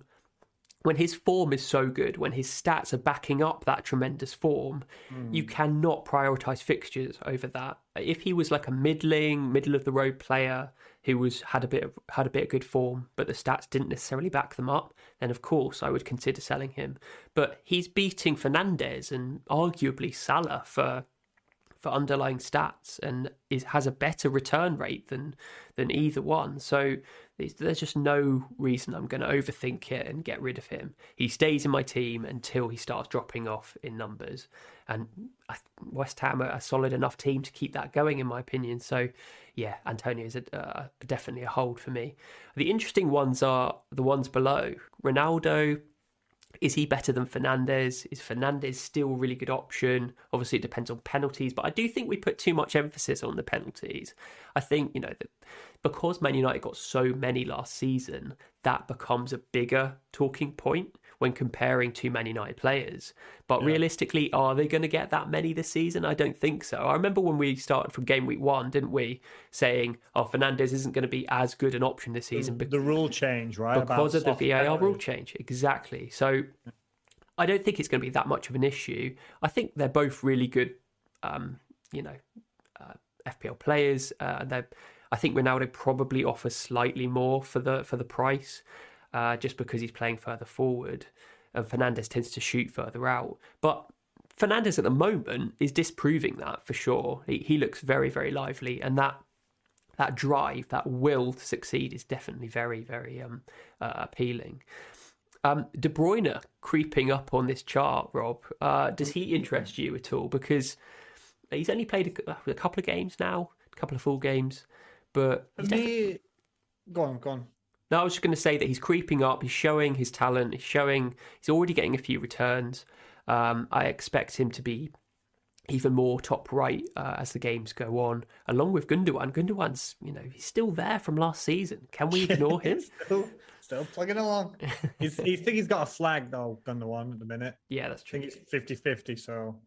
Speaker 1: when his form is so good, when his stats are backing up that tremendous form, mm. you cannot prioritize fixtures over that. If he was like a middling, middle of the road player who was had a bit of had a bit of good form, but the stats didn't necessarily back them up, then of course I would consider selling him. But he's beating Fernandes and arguably Salah for for underlying stats and is has a better return rate than than either one. So there's just no reason I'm going to overthink it and get rid of him. He stays in my team until he starts dropping off in numbers. And West Ham are a solid enough team to keep that going, in my opinion. So, yeah, Antonio is a, uh, definitely a hold for me. The interesting ones are the ones below. Ronaldo, is he better than Fernandes? Is Fernandes still a really good option? Obviously, it depends on penalties, but I do think we put too much emphasis on the penalties. I think, you know, because Man United got so many last season, that becomes a bigger talking point when comparing two many United players. But yeah. realistically, are they going to get that many this season? I don't think so. I remember when we started from game week one, didn't we, saying, oh, Fernandes isn't going to be as good an option this season.
Speaker 2: The, the rule change, right?
Speaker 1: Because of the VAR rule change. Exactly. So I don't think it's going to be that much of an issue. I think they're both really good, um, you know, uh, FPL players. Uh, they're I think Ronaldo probably offers slightly more for the for the price, uh, just because he's playing further forward, and Fernandes tends to shoot further out. But Fernandes at the moment is disproving that for sure. He, he looks very very lively, and that that drive, that will to succeed, is definitely very very um, uh, appealing. Um, De Bruyne creeping up on this chart, Rob. Uh, does he interest you at all? Because he's only played a, a couple of games now, a couple of full games. But
Speaker 2: me, go on, go on.
Speaker 1: No, I was just going to say that he's creeping up. He's showing his talent. He's showing. He's already getting a few returns. Um, I expect him to be even more top right uh, as the games go on, along with Gundogan. Gundogan's, you know, he's still there from last season. Can we ignore him?
Speaker 2: still, still plugging along. he's, he think he's got a flag though, Gundogan at the minute.
Speaker 1: Yeah, that's true.
Speaker 2: I think it's 50-50, so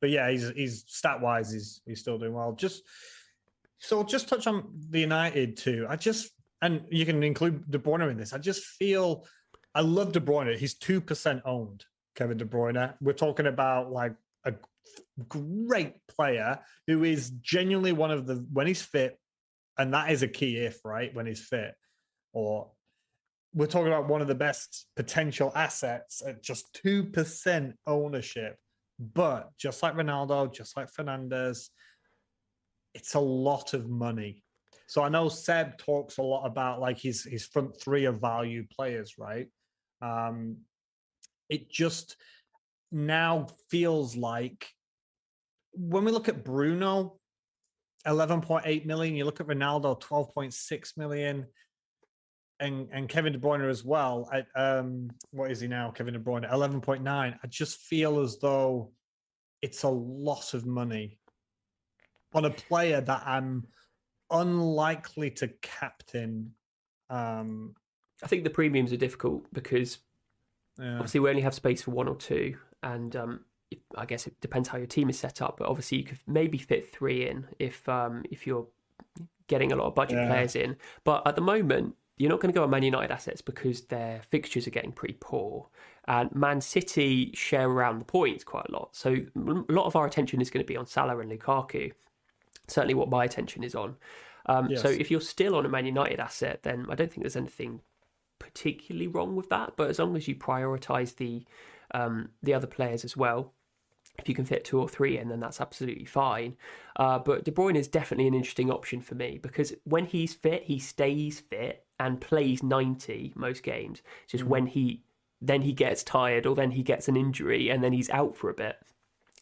Speaker 2: but yeah, he's he's stat wise, he's he's still doing well. Just so just touch on the United too. I just and you can include De Bruyne in this. I just feel I love De Bruyne. He's two percent owned. Kevin De Bruyne. We're talking about like a great player who is genuinely one of the when he's fit, and that is a key if right when he's fit. Or we're talking about one of the best potential assets at just two percent ownership. But just like Ronaldo, just like Fernandes, it's a lot of money. So I know Seb talks a lot about like his his front three of value players, right? Um, it just now feels like when we look at Bruno, 11.8 million, you look at Ronaldo, 12.6 million, and and Kevin De Bruyne as well. At, um, what is he now? Kevin De Bruyne, 11.9. I just feel as though it's a lot of money on a player that I'm unlikely to captain. Um,
Speaker 1: I think the premiums are difficult because yeah. obviously we only have space for one or two, and um, I guess it depends how your team is set up. But obviously you could maybe fit three in if um, if you're getting a lot of budget yeah. players in. But at the moment, you're not going to go on Man United assets because their fixtures are getting pretty poor. And Man City share around the points quite a lot. So a lot of our attention is going to be on Salah and Lukaku certainly what my attention is on. Um, yes. So if you're still on a Man United asset, then I don't think there's anything particularly wrong with that. But as long as you prioritise the um, the other players as well, if you can fit two or three in, then that's absolutely fine. Uh, but De Bruyne is definitely an interesting option for me because when he's fit, he stays fit and plays 90 most games. It's just mm. when he then he gets tired or then he gets an injury and then he's out for a bit.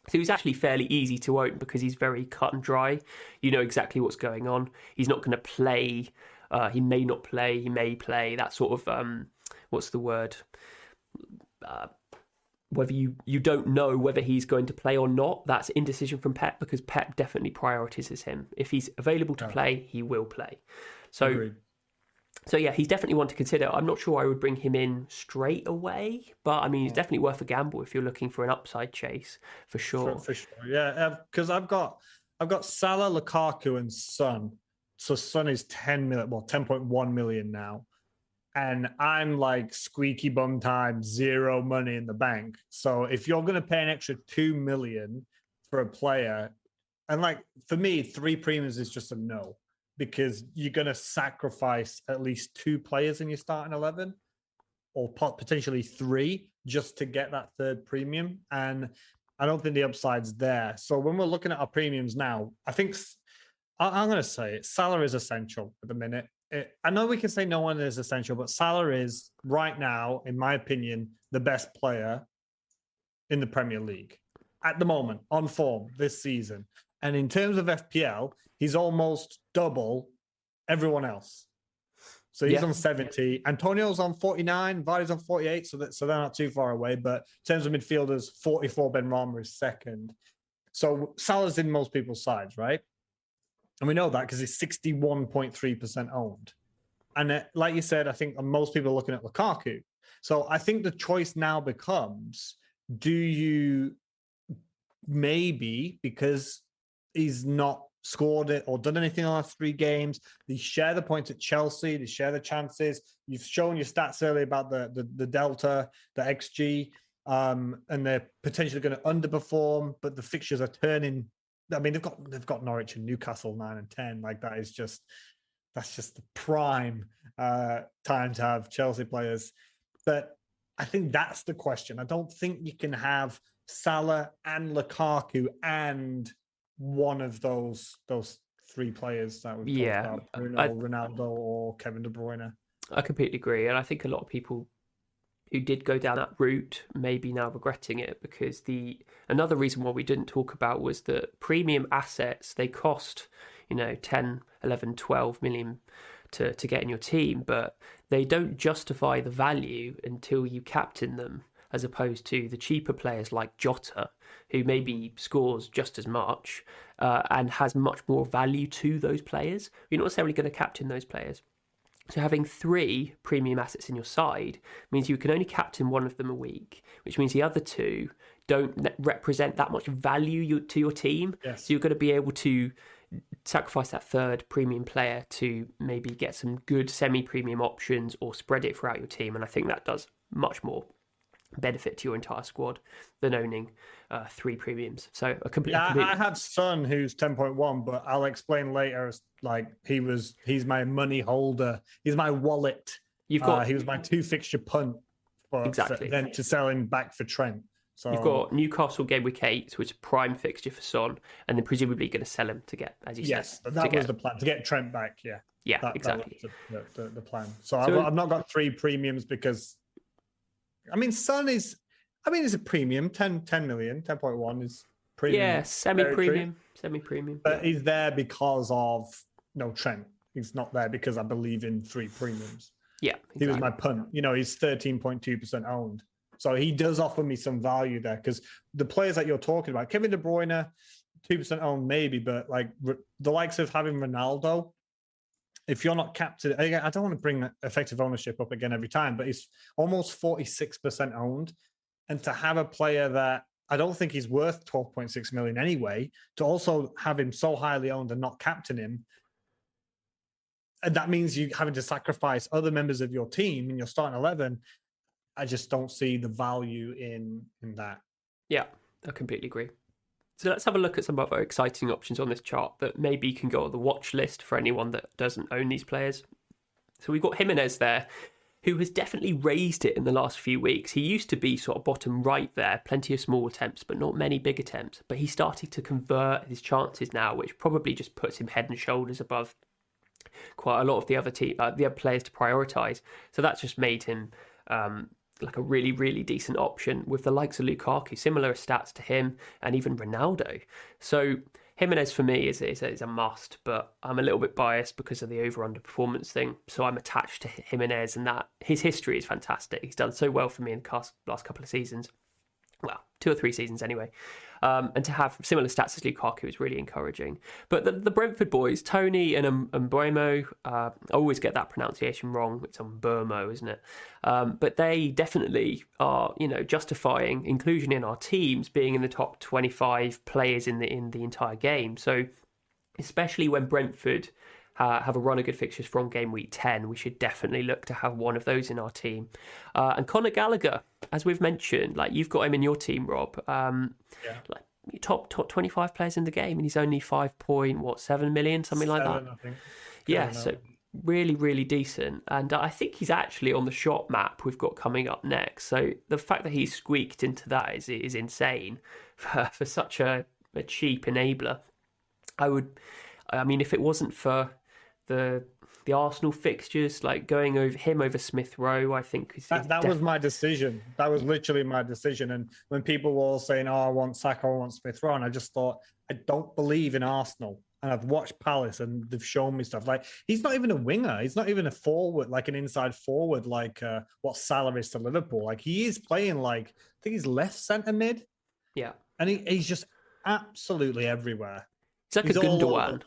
Speaker 1: So he's actually fairly easy to own because he's very cut and dry. You know exactly what's going on. He's not going to play. Uh, he may not play. He may play. That sort of um, what's the word? Uh, whether you, you don't know whether he's going to play or not. That's indecision from Pep because Pep definitely prioritizes him. If he's available to play, he will play. So,
Speaker 2: Agreed.
Speaker 1: So yeah, he's definitely one to consider. I'm not sure I would bring him in straight away, but I mean, he's definitely worth a gamble if you're looking for an upside chase for sure.
Speaker 2: For, for sure, yeah. Uh, because I've got I've got Salah, Lukaku, and Son. So Son is ten million, well, ten point one million now, and I'm like squeaky bum time, zero money in the bank. So if you're going to pay an extra two million for a player, and like for me, three premiums is just a no because you're going to sacrifice at least two players in your starting eleven, or potentially three, just to get that third premium. And I don't think the upside's there. So when we're looking at our premiums now, I think I'm going to say it. Salah is essential at the minute. It, I know we can say no one is essential, but Salah is right now, in my opinion, the best player in the Premier League at the moment on form this season. And in terms of FPL, he's almost double everyone else. So he's yeah. on 70. Antonio's on 49. Vardy's on 48. So that so they're not too far away. But in terms of midfielders, 44 Benrahma is second. So Salah's in most people's sides, right? And we know that because he's 61.3% owned. And uh, like you said, I think most people are looking at Lukaku. So I think the choice now becomes do you maybe because he's not scored it or done anything in the last three games. They share the points at Chelsea. They share the chances. You've shown your stats earlier about the the, the delta, the xG, um, and they're potentially going to underperform. But the fixtures are turning. I mean, they've got they've got Norwich and Newcastle nine and ten. Like that is just that's just the prime uh, time to have Chelsea players. But I think that's the question. I don't think you can have Salah and Lukaku and one of those those three players that we've yeah, about, Bruno, I, Ronaldo, or Kevin De Bruyne.
Speaker 1: I completely agree, and I think a lot of people who did go down that route may be now regretting it because the another reason why we didn't talk about was that premium assets they cost you know 10 11 12 million to, to get in your team but they don't justify the value until you captain them as opposed to the cheaper players like Jota who maybe scores just as much uh, and has much more value to those players. You're not necessarily going to captain those players. So having three premium assets in your side means you can only captain one of them a week, which means the other two don't represent that much value to your team.
Speaker 2: Yes.
Speaker 1: So you're going to be able to sacrifice that third premium player to maybe get some good semi-premium options or spread it throughout your team. And I think that does much more benefit to your entire squad than owning uh, three premiums. So a complete.
Speaker 2: Yeah, I have Son who's ten point one, but I'll explain later. Like he was, he's my money holder. He's my wallet. You've got. Uh, he was my two fixture punt for exactly. Then to sell him back for Trent. So
Speaker 1: you've got Newcastle game week eight, which is prime fixture for Son, and then presumably going to sell him to get, as you
Speaker 2: yes,
Speaker 1: said.
Speaker 2: Yes, that was get... the plan to get Trent back. Yeah.
Speaker 1: Yeah,
Speaker 2: that,
Speaker 1: exactly.
Speaker 2: That the, the, the, plan. So, so I've, I've, not got three premiums because I mean, Son is, I mean, it's a premium 10, 10 million, 10.1 is premium.
Speaker 1: Yeah, semi premium, semi premium.
Speaker 2: But yeah. he's there because of no Trent. He's not there because I believe in three premiums.
Speaker 1: Yeah, exactly.
Speaker 2: he was my punt. You know, he's 13.2% owned. So he does offer me some value there because the players that you're talking about, Kevin De Bruyne, 2% owned maybe, but like the likes of having Ronaldo, if you're not captured, I don't want to bring effective ownership up again every time, but he's almost 46% owned. And to have a player that I don't think he's worth 12.6 million anyway, to also have him so highly owned and not captain him, and that means you having to sacrifice other members of your team in your starting 11. I just don't see the value in in that.
Speaker 1: Yeah, I completely agree. So let's have a look at some other exciting options on this chart that maybe can go on the watch list for anyone that doesn't own these players. So we've got Jimenez there, who has definitely raised it in the last few weeks. He used to be sort of bottom right there, plenty of small attempts, but not many big attempts. But he's starting to convert his chances now, which probably just puts him head and shoulders above quite a lot of the other team, uh, the other players to prioritise. So that's just made him um, like a really, really decent option with the likes of Lukaku, similar stats to him, and even Ronaldo. So Jimenez for me is, is, is a must, but I'm a little bit biased because of the over under performance thing. So I'm attached to Jimenez, and that his history is fantastic. He's done so well for me in the last couple of seasons. Well, two or three seasons anyway. Um, and to have similar stats as Lukaku is really encouraging. But the, the Brentford boys, Toney and um, uh, I always get that pronunciation wrong. It's on Burmo, isn't it? Um, but they definitely are, you know, justifying inclusion in our teams, being in the top 25 players in the in the entire game. So, especially when Brentford uh, have a run of good fixtures from game week 10. We should definitely look to have one of those in our team. Uh, and Conor Gallagher, as we've mentioned, like you've got him in your team, Rob. Um, yeah. Like top top 25 players in the game, and he's only five point what seven million, something
Speaker 2: Seven,
Speaker 1: like that.
Speaker 2: I think.
Speaker 1: Yeah, so really, really decent. And I think he's actually on the shot map we've got coming up next. So the fact that he's squeaked into that is is insane for, for such a, a cheap enabler. I would, I mean, if it wasn't for the the Arsenal fixtures, like going over him over Smith Rowe, I think is,
Speaker 2: that, that def- was my decision. That was literally my decision. And when people were all saying, "Oh, I want Saka, I want Smith Rowe," and I just thought, I don't believe in Arsenal. And I've watched Palace, and they've shown me stuff like he's not even a winger. He's not even a forward, like an inside forward, like uh, what Salah is to Liverpool. Like he is playing like I think he's left centre mid.
Speaker 1: Yeah,
Speaker 2: and he, he's just absolutely everywhere.
Speaker 1: It's like he's a Gundogan.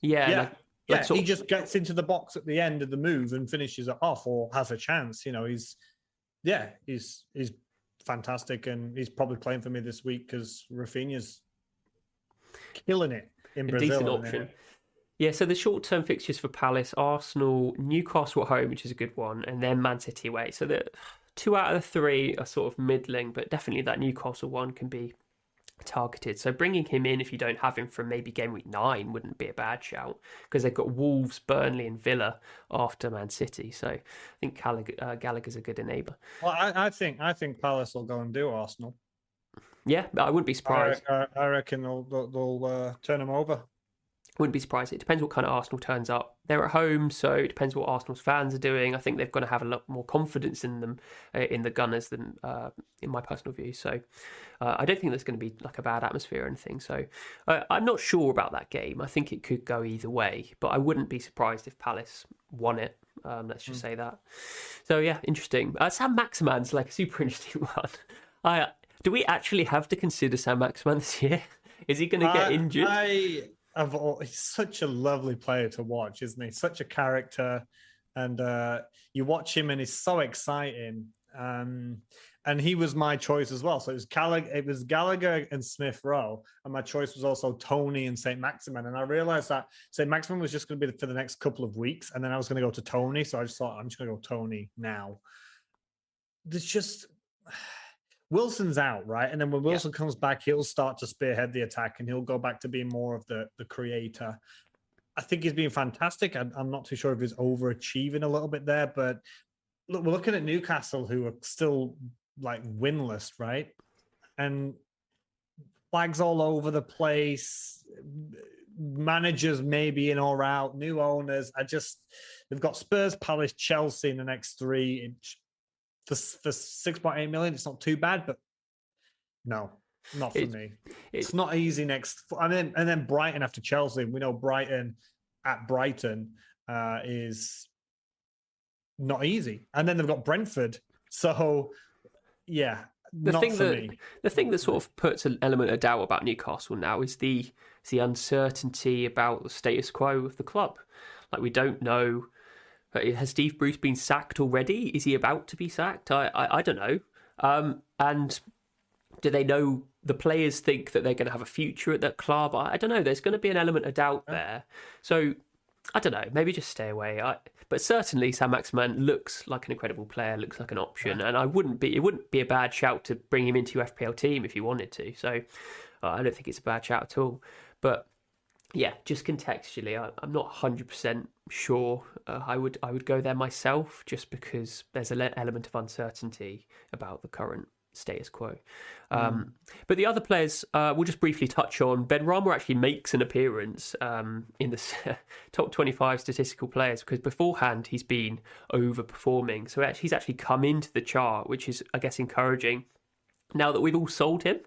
Speaker 1: Yeah,
Speaker 2: yeah.
Speaker 1: Like,
Speaker 2: yeah, he just gets into the box at the end of the move and finishes it off, or has a chance. You know, he's yeah, he's he's fantastic, and he's probably playing for me this week because Raphinha's killing it in a Brazil.
Speaker 1: Decent option. Yeah, so the short term fixtures for Palace, Arsenal, Newcastle at home, which is a good one, and then Man City away. So the two out of the three are sort of middling, but definitely that Newcastle one can be targeted. So bringing him in if you don't have him from maybe game week nine wouldn't be a bad shout because they've got Wolves, Burnley, and Villa after Man City. So I think Gallagher, uh, Gallagher's a good enabler.
Speaker 2: Well, I, I, think I think Palace will go and do Arsenal.
Speaker 1: Yeah, I wouldn't be surprised.
Speaker 2: I, I reckon they'll they'll, they'll uh, turn them over.
Speaker 1: Wouldn't be surprised. It depends what kind of Arsenal turns up. They're at home, so it depends what Arsenal's fans are doing. I think they've got to have a lot more confidence in them, uh, in the Gunners, than uh, in my personal view. So uh, I don't think there's going to be like a bad atmosphere or anything. So uh, I'm not sure about that game. I think it could go either way, but I wouldn't be surprised if Palace won it. Um, let's just mm. say that. So yeah, interesting. Uh, Saint Maximin's like a super interesting one. I do we actually have to consider Saint Maximin this year? Is he going to get injured?
Speaker 2: I I've, he's such a lovely player to watch, isn't he? Such a character, and uh, you watch him and he's so exciting. Um, and he was my choice as well. So it was Gallagher, it was Gallagher and Smith Rowe, and my choice was also Toney and Saint Maximin. And I realized that Saint Maximin was just going to be for the next couple of weeks, and then I was going to go to Toney. So I just thought I'm just going to go Toney now. There's just Wilson's out, right? And then when Wilson yeah. comes back, he'll start to spearhead the attack and he'll go back to being more of the, the creator. I think he's been fantastic. I'm, I'm not too sure if he's overachieving a little bit there, but look, we're looking at Newcastle, who are still like winless, right? And flags all over the place. Managers maybe in or out, new owners. I just they've got Spurs, Palace, Chelsea in the next three for for six point eight million, it's not too bad, but no, not for it, me. It, it's not easy next. And then and then Brighton after Chelsea. We know Brighton at Brighton uh, is not easy, and then they've got Brentford. So yeah,
Speaker 1: the thing that
Speaker 2: me.
Speaker 1: the thing that sort of puts an element of doubt about Newcastle now is the is the uncertainty about the status quo of the club. Like we don't know has Steve Bruce been sacked already? Is he about to be sacked? I I, I don't know. Um, and do they know the players think that they're going to have a future at that club? I, I don't know. There's going to be an element of doubt there. So I don't know. Maybe just stay away. I, but certainly, Saint Maximin looks like an incredible player. Looks like an option, and I wouldn't be. It wouldn't be a bad shout to bring him into your FPL team if you wanted to. So uh, I don't think it's a bad shout at all. But yeah, just contextually, I, am not 100% sure. Uh, I would I would go there myself just because there's an element of uncertainty about the current status quo. Um, mm. But the other players, uh, we'll just briefly touch on. Benrahma actually makes an appearance um, in the top 25 statistical players because beforehand he's been overperforming. So he's actually come into the chart, which is, I guess, encouraging. Now that we've all sold him.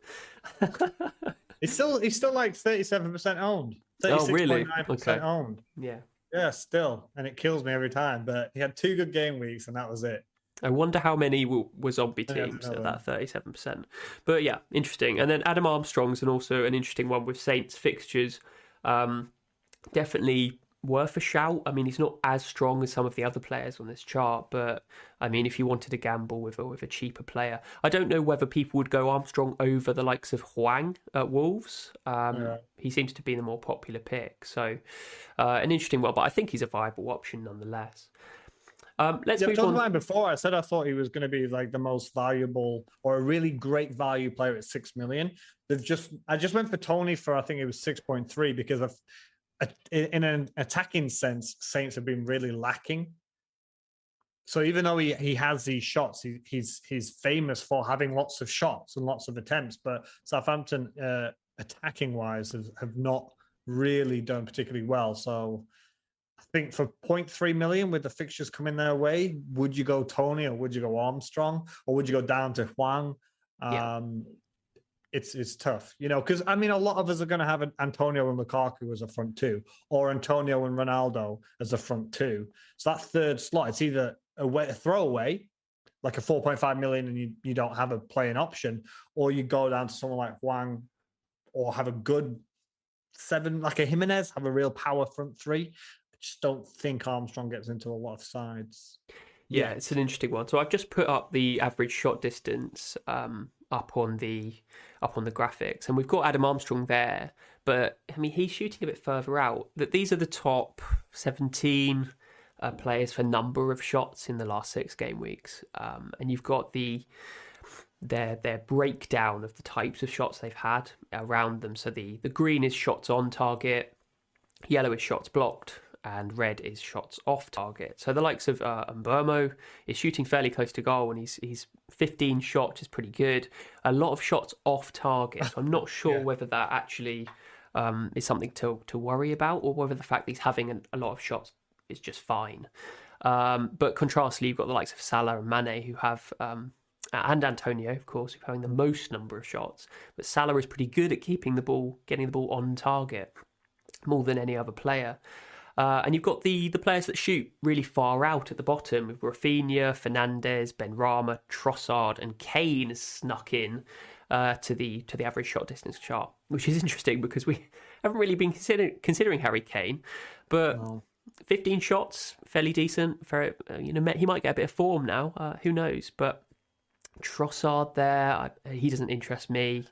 Speaker 2: he's still he's still like 37% owned.
Speaker 1: Oh, really?
Speaker 2: Okay. owned.
Speaker 1: Yeah.
Speaker 2: Yeah, still. And it kills me every time. But he had two good game weeks and that was it.
Speaker 1: I wonder how many w- were zombie teams at that 37%. But yeah, interesting. And then Adam Armstrong's and also an interesting one with Saints fixtures. Um, definitely worth a shout. I mean, he's not as strong as some of the other players on this chart, but I mean, if you wanted to gamble with a, with a cheaper player, I don't know whether people would go Armstrong over the likes of Hwang at Wolves. Um, yeah. He seems to be the more popular pick, so uh, an interesting one. But I think he's a viable option nonetheless. Um, let's yeah, move on.
Speaker 2: About before I said I thought he was going to be like the most valuable or a really great value player at six million. They've just I just went for Toney for I think it was six point three because of in an attacking sense, Saints have been really lacking. So even though he, he has these shots, he, he's he's famous for having lots of shots and lots of attempts. But Southampton, uh, attacking wise, have, have not really done particularly well. So I think for 0.3 million with the fixtures coming their way, would you go Toney or would you go Armstrong or would you go down to Hwang? Yeah. It's it's tough, you know, because I mean, a lot of us are going to have Antonio and Lukaku as a front two, or Antonio and Ronaldo as a front two. So that third slot, it's either a, way, a throwaway, like a 4.5 million, and you, you don't have a playing option, or you go down to someone like Hwang, or have a good seven, like a Jimenez, have a real power front three. I just don't think Armstrong gets into a lot of sides.
Speaker 1: Yeah, it's an interesting one. So I've just put up the average shot distance um, up on the up on the graphics, and we've got Adam Armstrong there, but I mean he's shooting a bit further out. That these are the top seventeen uh, players for number of shots in the last six game weeks, um, and you've got the their their breakdown of the types of shots they've had around them. So the the green is shots on target, yellow is shots blocked, and red is shots off target. So the likes of uh, Mbeumo is shooting fairly close to goal, and he's he's 15 shots is pretty good. A lot of shots off target. So I'm not sure yeah. whether that actually um, is something to to worry about, or whether the fact that he's having a, a lot of shots is just fine. Um, but contrastly, you've got the likes of Salah and Mane who have. Um, and Antonio, of course, who's having the most number of shots. But Salah is pretty good at keeping the ball, getting the ball on target more than any other player. Uh, and you've got the the players that shoot really far out at the bottom with Fernandez, Fernandes, Benrahma, Trossard, and Kane snuck in uh, to the to the average shot distance chart, which is interesting because we haven't really been consider- considering Harry Kane, but. 15 shots, fairly decent. For uh, you know, he might get a bit of form now. Uh, who knows? But Trossard there, I, he doesn't interest me.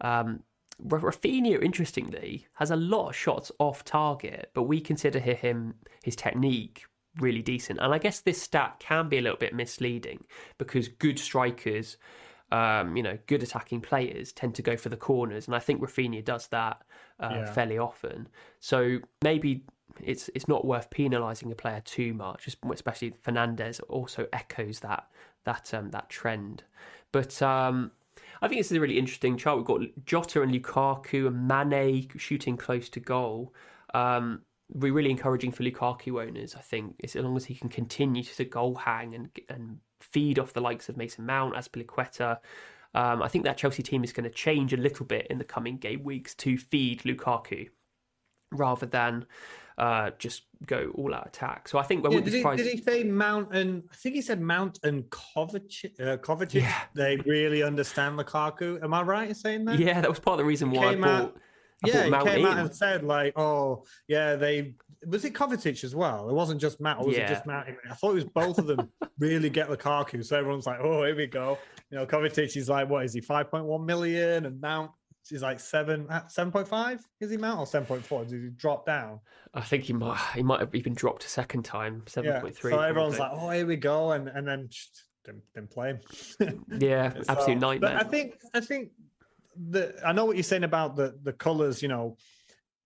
Speaker 1: Um, Raphinha, interestingly, has a lot of shots off target, but we consider him his technique really decent. And I guess this stat can be a little bit misleading because good strikers, um, you know, good attacking players tend to go for the corners, and I think Raphinha does that uh, yeah. fairly often. So maybe it's it's not worth penalising a player too much, especially Fernandes also echoes that that um, that trend. But um, I think this is a really interesting chart. We've got Jota and Lukaku and Mane shooting close to goal. Um, be really encouraging for Lukaku owners, I think, as long as he can continue to goal hang and and feed off the likes of Mason Mount, Azpilicueta. Um, I think that Chelsea team is going to change a little bit in the coming game weeks to feed Lukaku rather than uh, just go all out attack. So I think I
Speaker 2: yeah, did, he, did he say Mount and I think he said Mount and Kovacic? Uh, Kovacic yeah. They really understand Lukaku. Am I right in saying that?
Speaker 1: Yeah, that was part of the reason why I bought. Out,
Speaker 2: I yeah, he came in. out and said like, "Oh, yeah, they was it Kovacic as well. It wasn't just Matt, or was yeah. it just Matt? I thought it was both of them really get Lukaku. So everyone's like, "Oh, here we go." You know, Kovacic is like, what is he, five point one million, and Mount He's like seven, uh, seven point five. Is he mount or seven point four? Did he drop down?
Speaker 1: I think he might. He might have even dropped a second time. Seven point three.
Speaker 2: So everyone's like, "Oh, here we go," and and then didn't, didn't play
Speaker 1: him. yeah, so, absolute nightmare.
Speaker 2: But I think I think the I know what you're saying about the the colors. You know,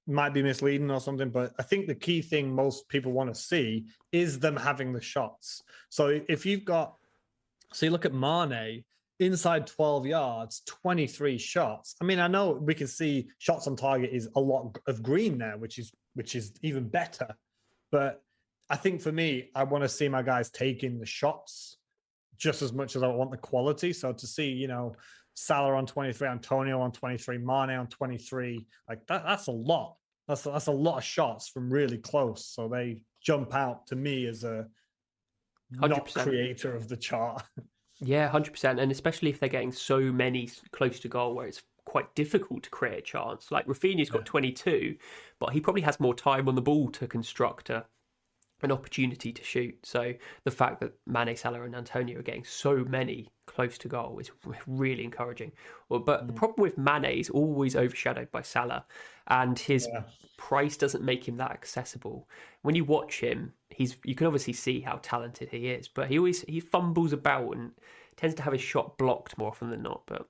Speaker 2: might be misleading or something, but I think the key thing most people want to see is them having the shots. So if you've got, so you look at Mane, inside 12 yards, 23 shots. I mean, I know we can see shots on target is a lot of green there, which is which is even better. But I think for me, I want to see my guys taking the shots just as much as I want the quality. So to see, you know, Salah on 23, Antonio on 23, Mane on 23, like that, that's a lot. That's that's a lot of shots from really close. So they jump out to me as a 100%. not creator of the chart.
Speaker 1: Yeah, hundred percent, and especially if they're getting so many close to goal, where it's quite difficult to create a chance. Like Raphinha's got yeah. 22, but he probably has more time on the ball to construct a, an opportunity to shoot. So the fact that Mane, Salah, and Antonio are getting so many close to goal is really encouraging. Well, but mm. the problem with Mane is always overshadowed by Salah, and his yeah. price doesn't make him that accessible. When you watch him, he's you can obviously see how talented he is, but he always he fumbles about and tends to have his shot blocked more often than not. But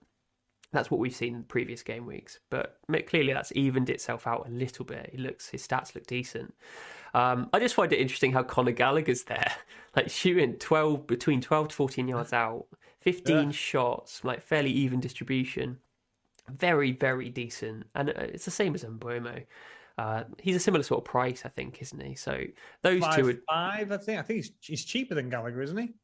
Speaker 1: that's what we've seen in previous game weeks. But clearly, that's evened itself out a little bit. He looks his stats look decent. Um, I just find it interesting how Conor Gallagher's there, like shooting twelve between twelve to fourteen yards out, fifteen yeah. shots, like fairly even distribution, very very decent, and uh, it's the same as Mbeumo. Uh, he's a similar sort of price, I think, isn't he? So those
Speaker 2: five,
Speaker 1: two are
Speaker 2: five. I think. I think he's, he's cheaper than Gallagher, isn't he?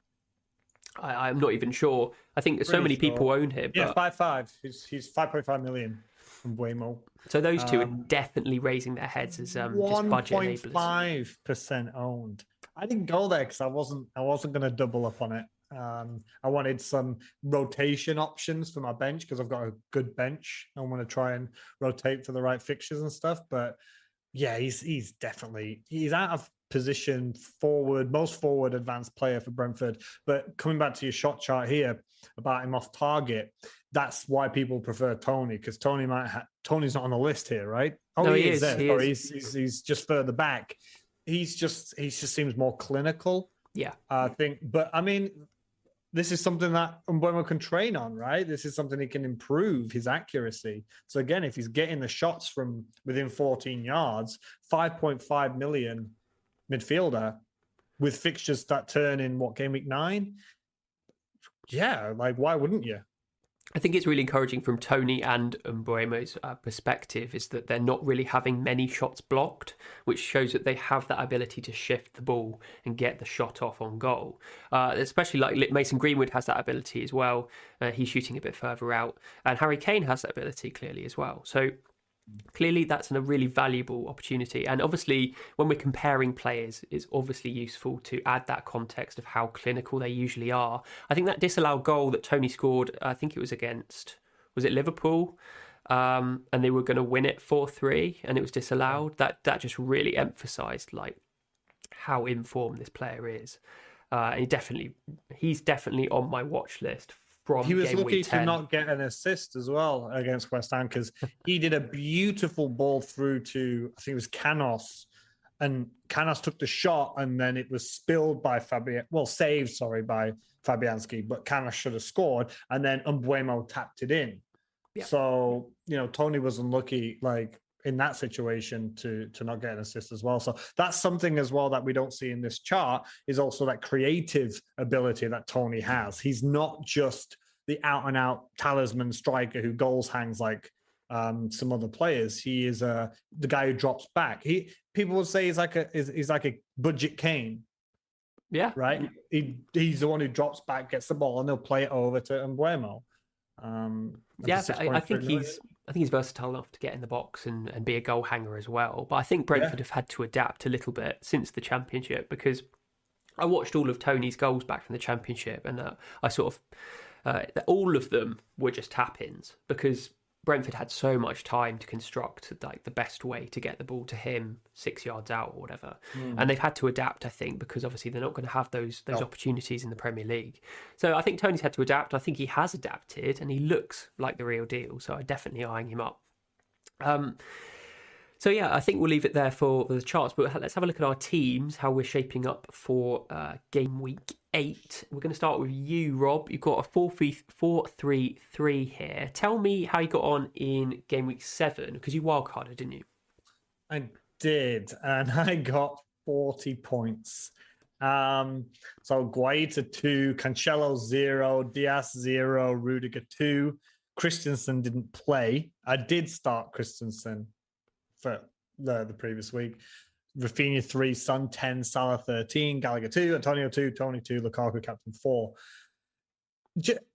Speaker 1: I, am not even sure. I think so many sure. people own him.
Speaker 2: Yeah, five five. He's he's five point five million from Mbeumo.
Speaker 1: So those two um, are definitely raising their heads as um, just budget enablers.
Speaker 2: Five percent owned. I didn't go there because I wasn't I wasn't going to double up on it. Um, I wanted some rotation options for my bench because I've got a good bench. I want to try and rotate for the right fixtures and stuff. But yeah, he's he's definitely he's out of position forward, most forward advanced player for Brentford. But coming back to your shot chart here about him off target, that's why people prefer Toney because Toney might ha- Toney's not on the list here, right?
Speaker 1: Oh, no, he, he, is. There.
Speaker 2: He is. He's, he's, he's just further back. He's just he just seems more clinical.
Speaker 1: Yeah,
Speaker 2: I think. But I mean, this is something that Mbeumo can train on, right? This is something he can improve his accuracy. So again, if he's getting the shots from within 14 yards, 5.5 million midfielder with fixtures that turn in what game week nine. Yeah, like why wouldn't you?
Speaker 1: I think it's really encouraging from Toney and Mbeumo's uh, perspective is that they're not really having many shots blocked, which shows that they have that ability to shift the ball and get the shot off on goal. Uh, especially like Mason Greenwood has that ability as well. Uh, he's shooting a bit further out, and Harry Kane has that ability clearly as well. So clearly that's a really valuable opportunity. And obviously when we're comparing players it's obviously useful to add that context of how clinical they usually are. I think that disallowed goal that Toney scored i think it was against was it liverpool? Um, and they were going to win it 4-3 and it was disallowed. That that just really emphasized like how informed this player is. Uh, he definitely he's definitely on my watch list from
Speaker 2: he was lucky
Speaker 1: to
Speaker 2: not get an assist as well against West Ham because he did a beautiful ball through to I think it was Canos, and Canos took the shot and then it was spilled by Fabian, well saved sorry by Fabianski, but Canos should have scored and then Mbeumo tapped it in. Yeah. So you know Toney was unlucky. Like in that situation to to not get an assist as well. So that's something as well that we don't see in this chart is also that creative ability that Toney has. He's not just the out and out talisman striker who goals hangs like um, some other players. He is uh, the guy who drops back. He people would say he's like a is he's like a budget Kane.
Speaker 1: Yeah.
Speaker 2: Right. He he's the one who drops back, gets the ball, and they'll play it over to Mbeumo. Um,
Speaker 1: yeah, I, I think he's I think he's versatile enough to get in the box and, and be a goal hanger as well. But I think Brentford yeah. have had to adapt a little bit since the championship because I watched all of Toney's goals back from the championship and uh, I sort of uh, all of them were just tap ins because Brentford had so much time to construct like the best way to get the ball to him six yards out or whatever, mm. and they've had to adapt. I think because obviously they're not going to have those those opportunities in the Premier League. So I think Toney's had to adapt. I think he has adapted, and he looks like the real deal. So I'm definitely eyeing him up. Um, so yeah, I think we'll leave it there for the charts. But let's have a look at our teams, how we're shaping up for uh, game week eight. We're going to start with you, Rob. You've got a 4 3 3 here. Tell me how you got on in game week seven, because you wildcarded, didn't you?
Speaker 2: I did, and I got 40 points. Um, so Guaita 2, Cancelo 0, Dias 0, Rudiger 2. Christensen didn't play. I did start Christensen for the, the previous week. Raphinha 3, Son 10, Salah 13, Gallagher 2, Antonio 2, Toney 2, Lukaku captain 4.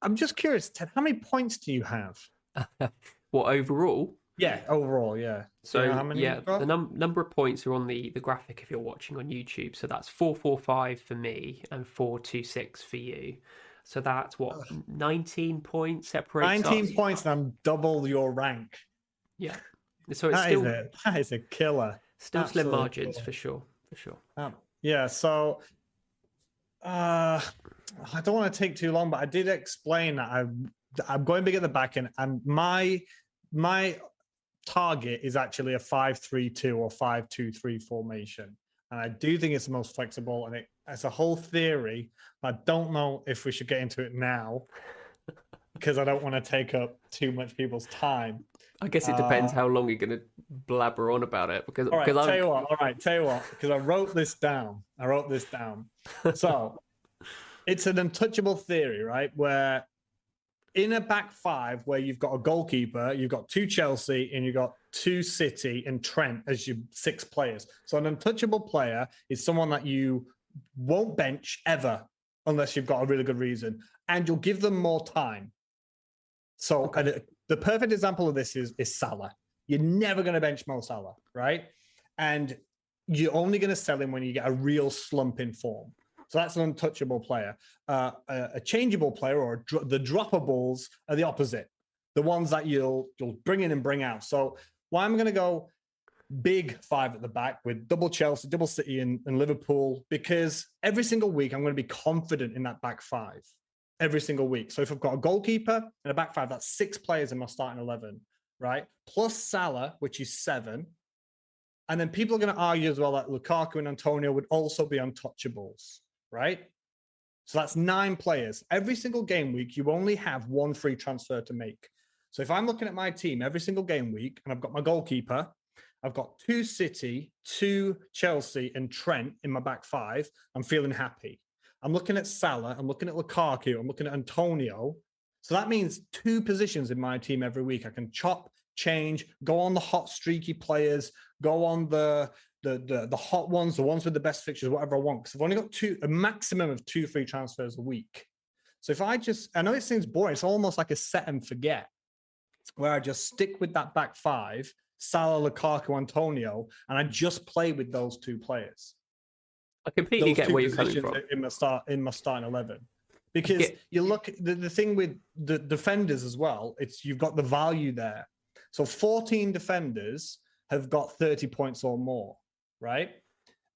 Speaker 2: I'm just curious, Ted, how many points do you have?
Speaker 1: what overall?
Speaker 2: Yeah, overall, yeah.
Speaker 1: So yeah, the num- number of points are on the the graphic if you're watching on YouTube. So that's four four five for me and four two six for you. So that's what nineteen points separates.
Speaker 2: Nineteen
Speaker 1: us.
Speaker 2: points, and I'm double your rank.
Speaker 1: Yeah. So it's
Speaker 2: that
Speaker 1: still
Speaker 2: is a, that is a killer.
Speaker 1: still slim margins
Speaker 2: killer.
Speaker 1: for sure, for sure.
Speaker 2: Um, yeah, so uh, I don't want to take too long, but I did explain that I I'm going big at the back end, and my my target is actually a five-three-two or five-two-three formation, and I do think it's the most flexible, and it it's a whole theory. I don't know if we should get into it now because I don't want to take up too much people's time.
Speaker 1: I guess it depends
Speaker 2: Uh,
Speaker 1: how long you're going to blabber on about it because
Speaker 2: All right, tell
Speaker 1: I'm
Speaker 2: you what. All right, tell you what, because I wrote this down. I wrote this down. So it's an untouchable theory, right? Where in a back five, where you've got a goalkeeper, you've got two Chelsea, and you've got two City and Trent as your six players. So an untouchable player is someone that you won't bench ever unless you've got a really good reason, and you'll give them more time. So
Speaker 1: Okay.
Speaker 2: and the perfect example of this is is Salah. You're never going to bench Mo Salah, right? And you're only going to sell him when you get a real slump in form. So that's an untouchable player. Uh, a, a changeable player or dro- the droppables are the opposite. The ones that you'll you'll bring in and bring out. So why I'm going to go big five at the back with double Chelsea, double City, and, and Liverpool because every single week I'm going to be confident in that back five every single week. So if I've got a goalkeeper and a back five, that's six players in my starting eleven, right? Plus Salah, which is seven. And then people are going to argue as well that Lukaku and Antonio would also be untouchables, right? So that's nine players. Every single game week, you only have one free transfer to make. So if I'm looking at my team every single game week and I've got my goalkeeper, I've got two City, two Chelsea, and Trent in my back five, I'm feeling happy. I'm looking at Salah, I'm looking at Lukaku, I'm looking at Antonio. So that means two positions in my team every week. I can chop, change, go on the hot streaky players, go on the the the, the hot ones, the ones with the best fixtures, whatever I want. Because I've only got two, a maximum of two free transfers a week. So if I just, I know it seems boring, it's almost like a set and forget, where I just stick with that back five, Salah, Lukaku, Antonio, and I just play with those two players
Speaker 1: I completely get where you're coming from.
Speaker 2: in my start in my starting eleven. Because
Speaker 1: get-
Speaker 2: you look the, the thing with the defenders as well, it's you've got the value there. So 14 defenders have got 30 points or more, right?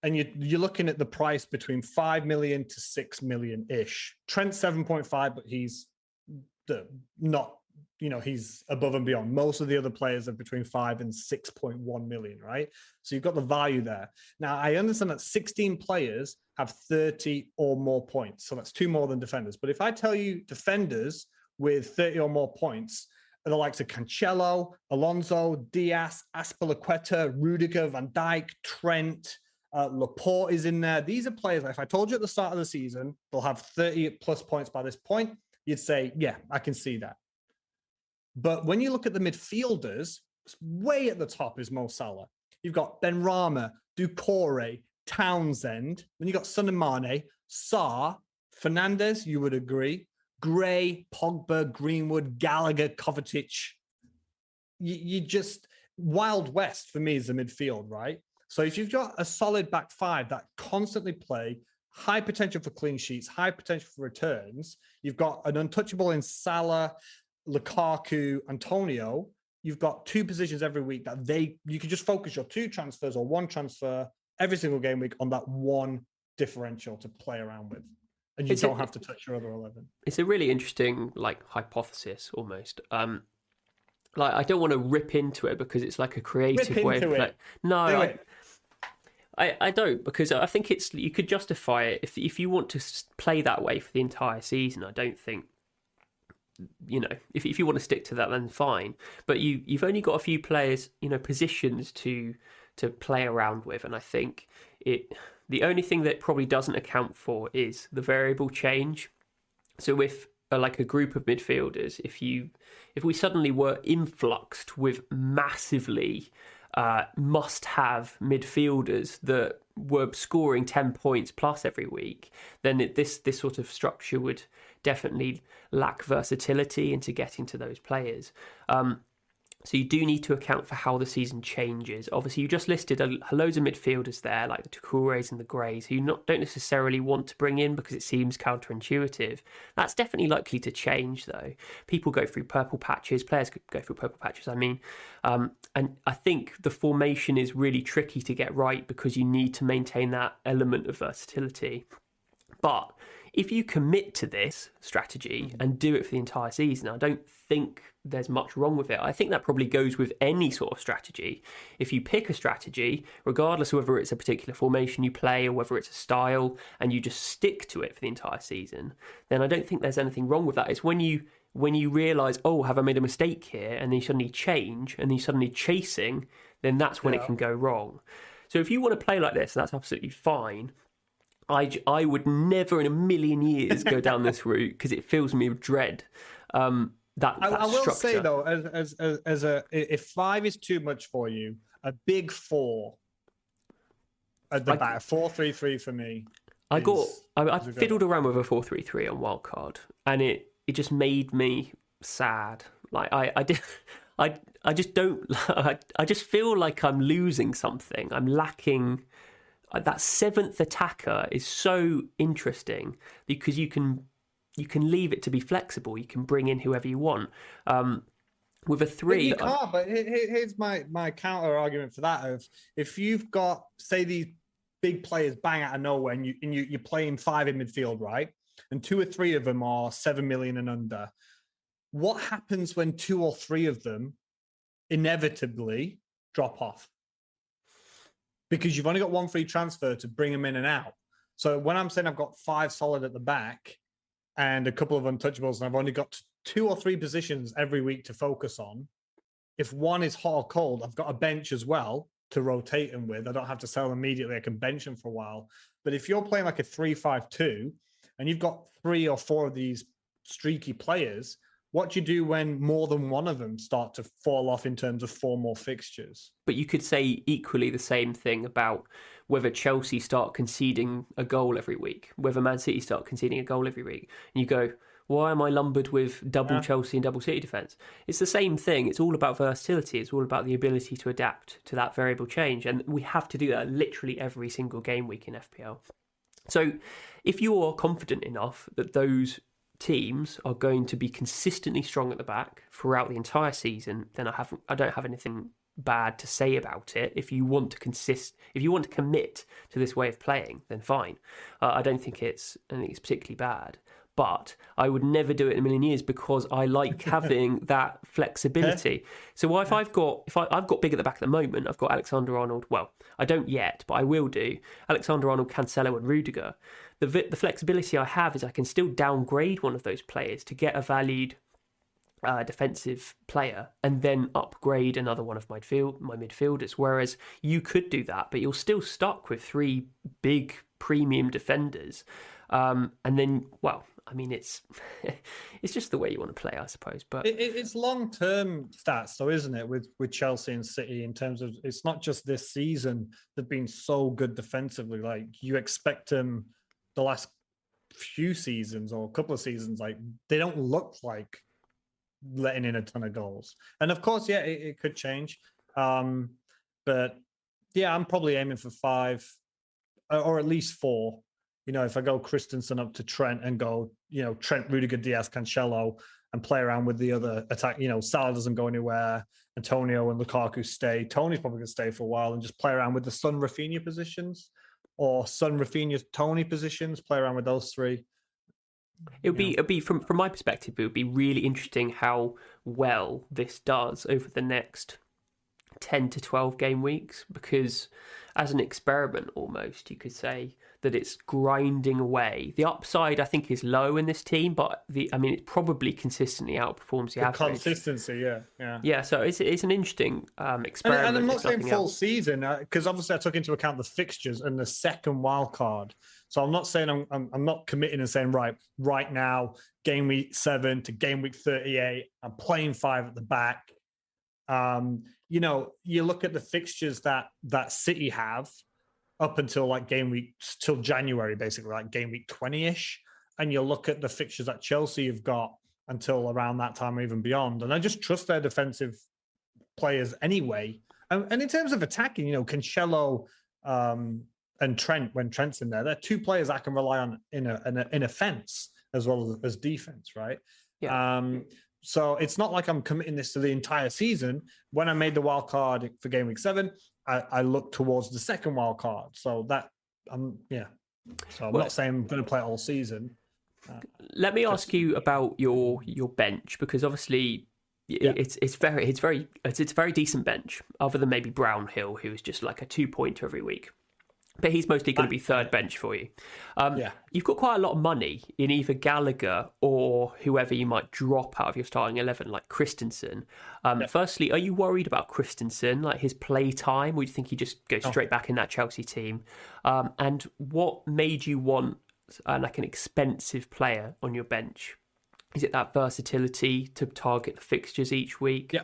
Speaker 2: And you you're looking at the price between five million to six million ish. Trent 7.5, but he's the not you know he's above and beyond. Most of the other players are between five and 6.1 million, right? So you've got the value there. Now, I understand that 16 players have 30 or more points. So that's two more than defenders. But if I tell you defenders with 30 or more points are the likes of Cancelo, Alonso, Dias, Azpilicueta, Rudiger, Van Dijk, Trent, uh, Laporte is in there. These are players if I told you at the start of the season, they'll have 30 plus points by this point, you'd say, yeah, I can see that. But when you look at the midfielders, way at the top is Mo Salah. You've got Ben Rama, Doucouré, Townsend. Then you've got Son and Mane, Sarr, Fernandes, you would agree. Gray, Pogba, Greenwood, Gallagher, Kovacic. You, you just, Wild West for me is the midfield, right? So if you've got a solid back five that constantly play, high potential for clean sheets, high potential for returns, you've got an untouchable in Salah, Lukaku, Antonio, you've got two positions every week that they you can just focus your two transfers or one transfer every single game week on that one differential to play around with. And you
Speaker 1: Is it-
Speaker 2: don't have to touch your other eleven.
Speaker 1: It's a really interesting like hypothesis almost. Um, like I don't want to rip into it because it's like a creative
Speaker 2: Rip
Speaker 1: way of play.
Speaker 2: it.
Speaker 1: No,
Speaker 2: Do
Speaker 1: I,
Speaker 2: it.
Speaker 1: I, I don't because I think it's you could justify it if if you want to play that way for the entire season. I don't think you know if if you want to stick to that then fine. But you you've only got a few players you know positions to to play around with, and I think it the only thing that probably doesn't account for is the variable change. So if uh, like a group of midfielders, if you if we suddenly were influxed with massively uh, must-have midfielders that were scoring ten points plus every week, then it, this this sort of structure would definitely lack versatility into getting to those players. Um, So you do need to account for how the season changes. Obviously, you just listed a, loads of midfielders there, like the Doucourés and the Grays, who you not, don't necessarily want to bring in because it seems counterintuitive. That's definitely likely to change, though. People go through purple patches, players go through purple patches, I mean. Um, and I think the formation is really tricky to get right because you need to maintain that element of versatility. But if you commit to this strategy mm-hmm. and do it for the entire season, I don't think there's much wrong with it. I think that probably goes with any sort of strategy. If you pick a strategy, regardless of whether it's a particular formation you play or whether it's a style, and you just stick to it for the entire season, then I don't think there's anything wrong with that. It's when you when you realise, oh, have I made a mistake here, and then you suddenly change, and then you suddenly chasing, then that's when yeah. it can go wrong. So if you want to play like this, that's absolutely fine. I, I would never in a million years go down this route because it fills me with dread. Um, that, that I,
Speaker 2: I, will structure. say though, as, as as a if five is too much for you, a big four at the I, back, four three three for me.
Speaker 1: I is, got I, I fiddled around with a four three three on wildcard, and it it just made me sad. Like I I did. I I just don't. I, I just feel like I'm losing something. I'm lacking that seventh attacker is so interesting because you can you can leave it to be flexible. You can bring in whoever you want. Um, with a three,
Speaker 2: but you can't. But here's my my counter argument for that: of if you've got say these big players bang out of nowhere, and you and you you're playing five in midfield, right? And two or three of them are seven million and under. What happens when two or three of them inevitably drop off? Because you've only got one free transfer to bring them in and out. So when I'm saying I've got five solid at the back and a couple of untouchables, and I've only got two or three positions every week to focus on, if one is hot or cold, I've got a bench as well to rotate them with. I don't have to sell them immediately. I can bench them for a while. But if you're playing like a three-five-two and you've got three or four of these streaky players, what do you do when more than one of them start to fall off in terms of four more fixtures?
Speaker 1: But you could say equally the same thing about whether Chelsea start conceding a goal every week, whether Man City start conceding a goal every week. And you go, why am I lumbered with double yeah. Chelsea and double City defence? It's the same thing. It's all about versatility. It's all about the ability to adapt to that variable change. And we have to do that literally every single game week in FPL. So if you're confident enough that those teams are going to be consistently strong at the back throughout the entire season, then I have I don't have anything bad to say about it. If you want to consist, if you want to commit to this way of playing, then fine. Uh, I don't think it's I think it's particularly bad but I would never do it in a million years because I like having that flexibility. So if I've got if I, have got big at the back at the moment, I've got Alexander Arnold. Well, I don't yet, but I will do. Alexander Arnold, Cancelo, and Rudiger. The the flexibility I have is I can still downgrade one of those players to get a valued uh, defensive player and then upgrade another one of my field my midfielders. Whereas you could do that, but you're still stuck with three big premium defenders. Um, and then, well, I mean, it's it's just the way you want to play, I suppose. But
Speaker 2: it, it's long term stats, though, isn't it? With with Chelsea and City, in terms of it's not just this season they've been so good defensively. Like you expect them the last few seasons or a couple of seasons, like they don't look like letting in a ton of goals. And of course, yeah, it, it could change. Um, but yeah, I'm probably aiming for five or at least four you know, if I go Christensen up to Trent and go, you know, Trent, Rudiger, Dias, Cancelo, and play around with the other attack, you know, Salah doesn't go anywhere. Antonio and Lukaku stay. Toney's probably going to stay for a while and just play around with the Son Raphinha positions or Son Raphinha Toney positions. Play around with those three.
Speaker 1: It would be, it'd be from from my perspective, it would be really interesting how well this does over the next ten to twelve game weeks because, as an experiment, almost you could say that it's grinding away. The upside, I think, is low in this team, but the I mean, it probably consistently outperforms the, the average.
Speaker 2: Consistency, yeah, yeah,
Speaker 1: yeah. So it's it's an interesting um, experiment.
Speaker 2: And, and I'm not saying full else. season because uh, obviously I took into account the fixtures and the second wild card. So I'm not saying I'm, I'm, I'm not committing and saying right right now game week seven to game week 38. I'm playing five at the back. Um, you know, you look at the fixtures that that City have up until like game week till January, basically like game week 20-ish. And you look at the fixtures that Chelsea have got until around that time or even beyond. And I just trust their defensive players anyway. And, and in terms of attacking, you know, Cancelo um, and Trent, when Trent's in there, they're two players I can rely on in a in, a, in offense as well as, as defense, right?
Speaker 1: Yeah.
Speaker 2: Um, so it's not like I'm committing this to the entire season. When I made the wild card for game week seven, I, I looked towards the second wild card. So that I'm yeah. So I'm
Speaker 1: Well-
Speaker 2: not saying I'm going to play all season.
Speaker 1: Uh, let me ask you about your your bench because obviously
Speaker 2: Yeah.
Speaker 1: it's it's very it's very it's, it's a very decent bench other than maybe Brownhill who's just like a two pointer every week. But he's mostly going to be third bench for you. Um,
Speaker 2: Yeah.
Speaker 1: You've got quite a lot of money in either Gallagher or whoever you might drop out of your starting 11, like Christensen. Um, Firstly, are you worried about Christensen, like his play time, or do you think he just goes straight back in that Chelsea team? Um, and what made you want uh, like an expensive player on your bench? Is it that versatility to target the fixtures each week?
Speaker 2: Yeah.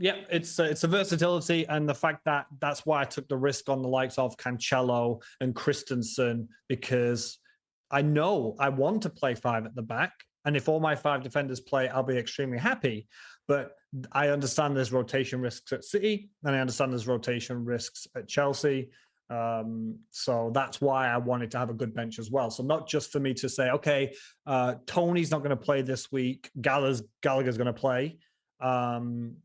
Speaker 2: Yeah, it's uh, it's a versatility and the fact that that's why I took the risk on the likes of Cancelo and Christensen because I know I want to play five at the back, and if all my five defenders play, I'll be extremely happy. But I understand there's rotation risks at City, and I understand there's rotation risks at Chelsea. Um, so that's why I wanted to have a good bench as well. So not just for me to say, okay, uh, Toney's not going to play this week, Gallagher's Gallagher's going to play. Um,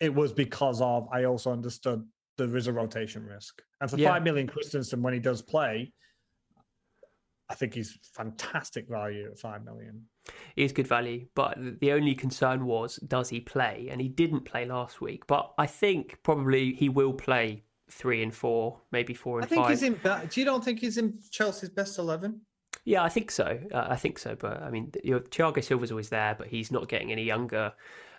Speaker 2: it was because of I also understood there is a rotation risk. And for
Speaker 1: Yeah.
Speaker 2: five million Christensen, when he does play, I think he's fantastic value at five million.
Speaker 1: He is good value, but the only concern was does he play? And he didn't play last week, but I think probably he will play three and four, maybe four and
Speaker 2: I think
Speaker 1: five.
Speaker 2: he's in. Do you don't think he's in Chelsea's best eleven?
Speaker 1: Yeah, I think so. Uh, I think so. But I mean, you know, Thiago Silva's always there, but he's not getting any younger.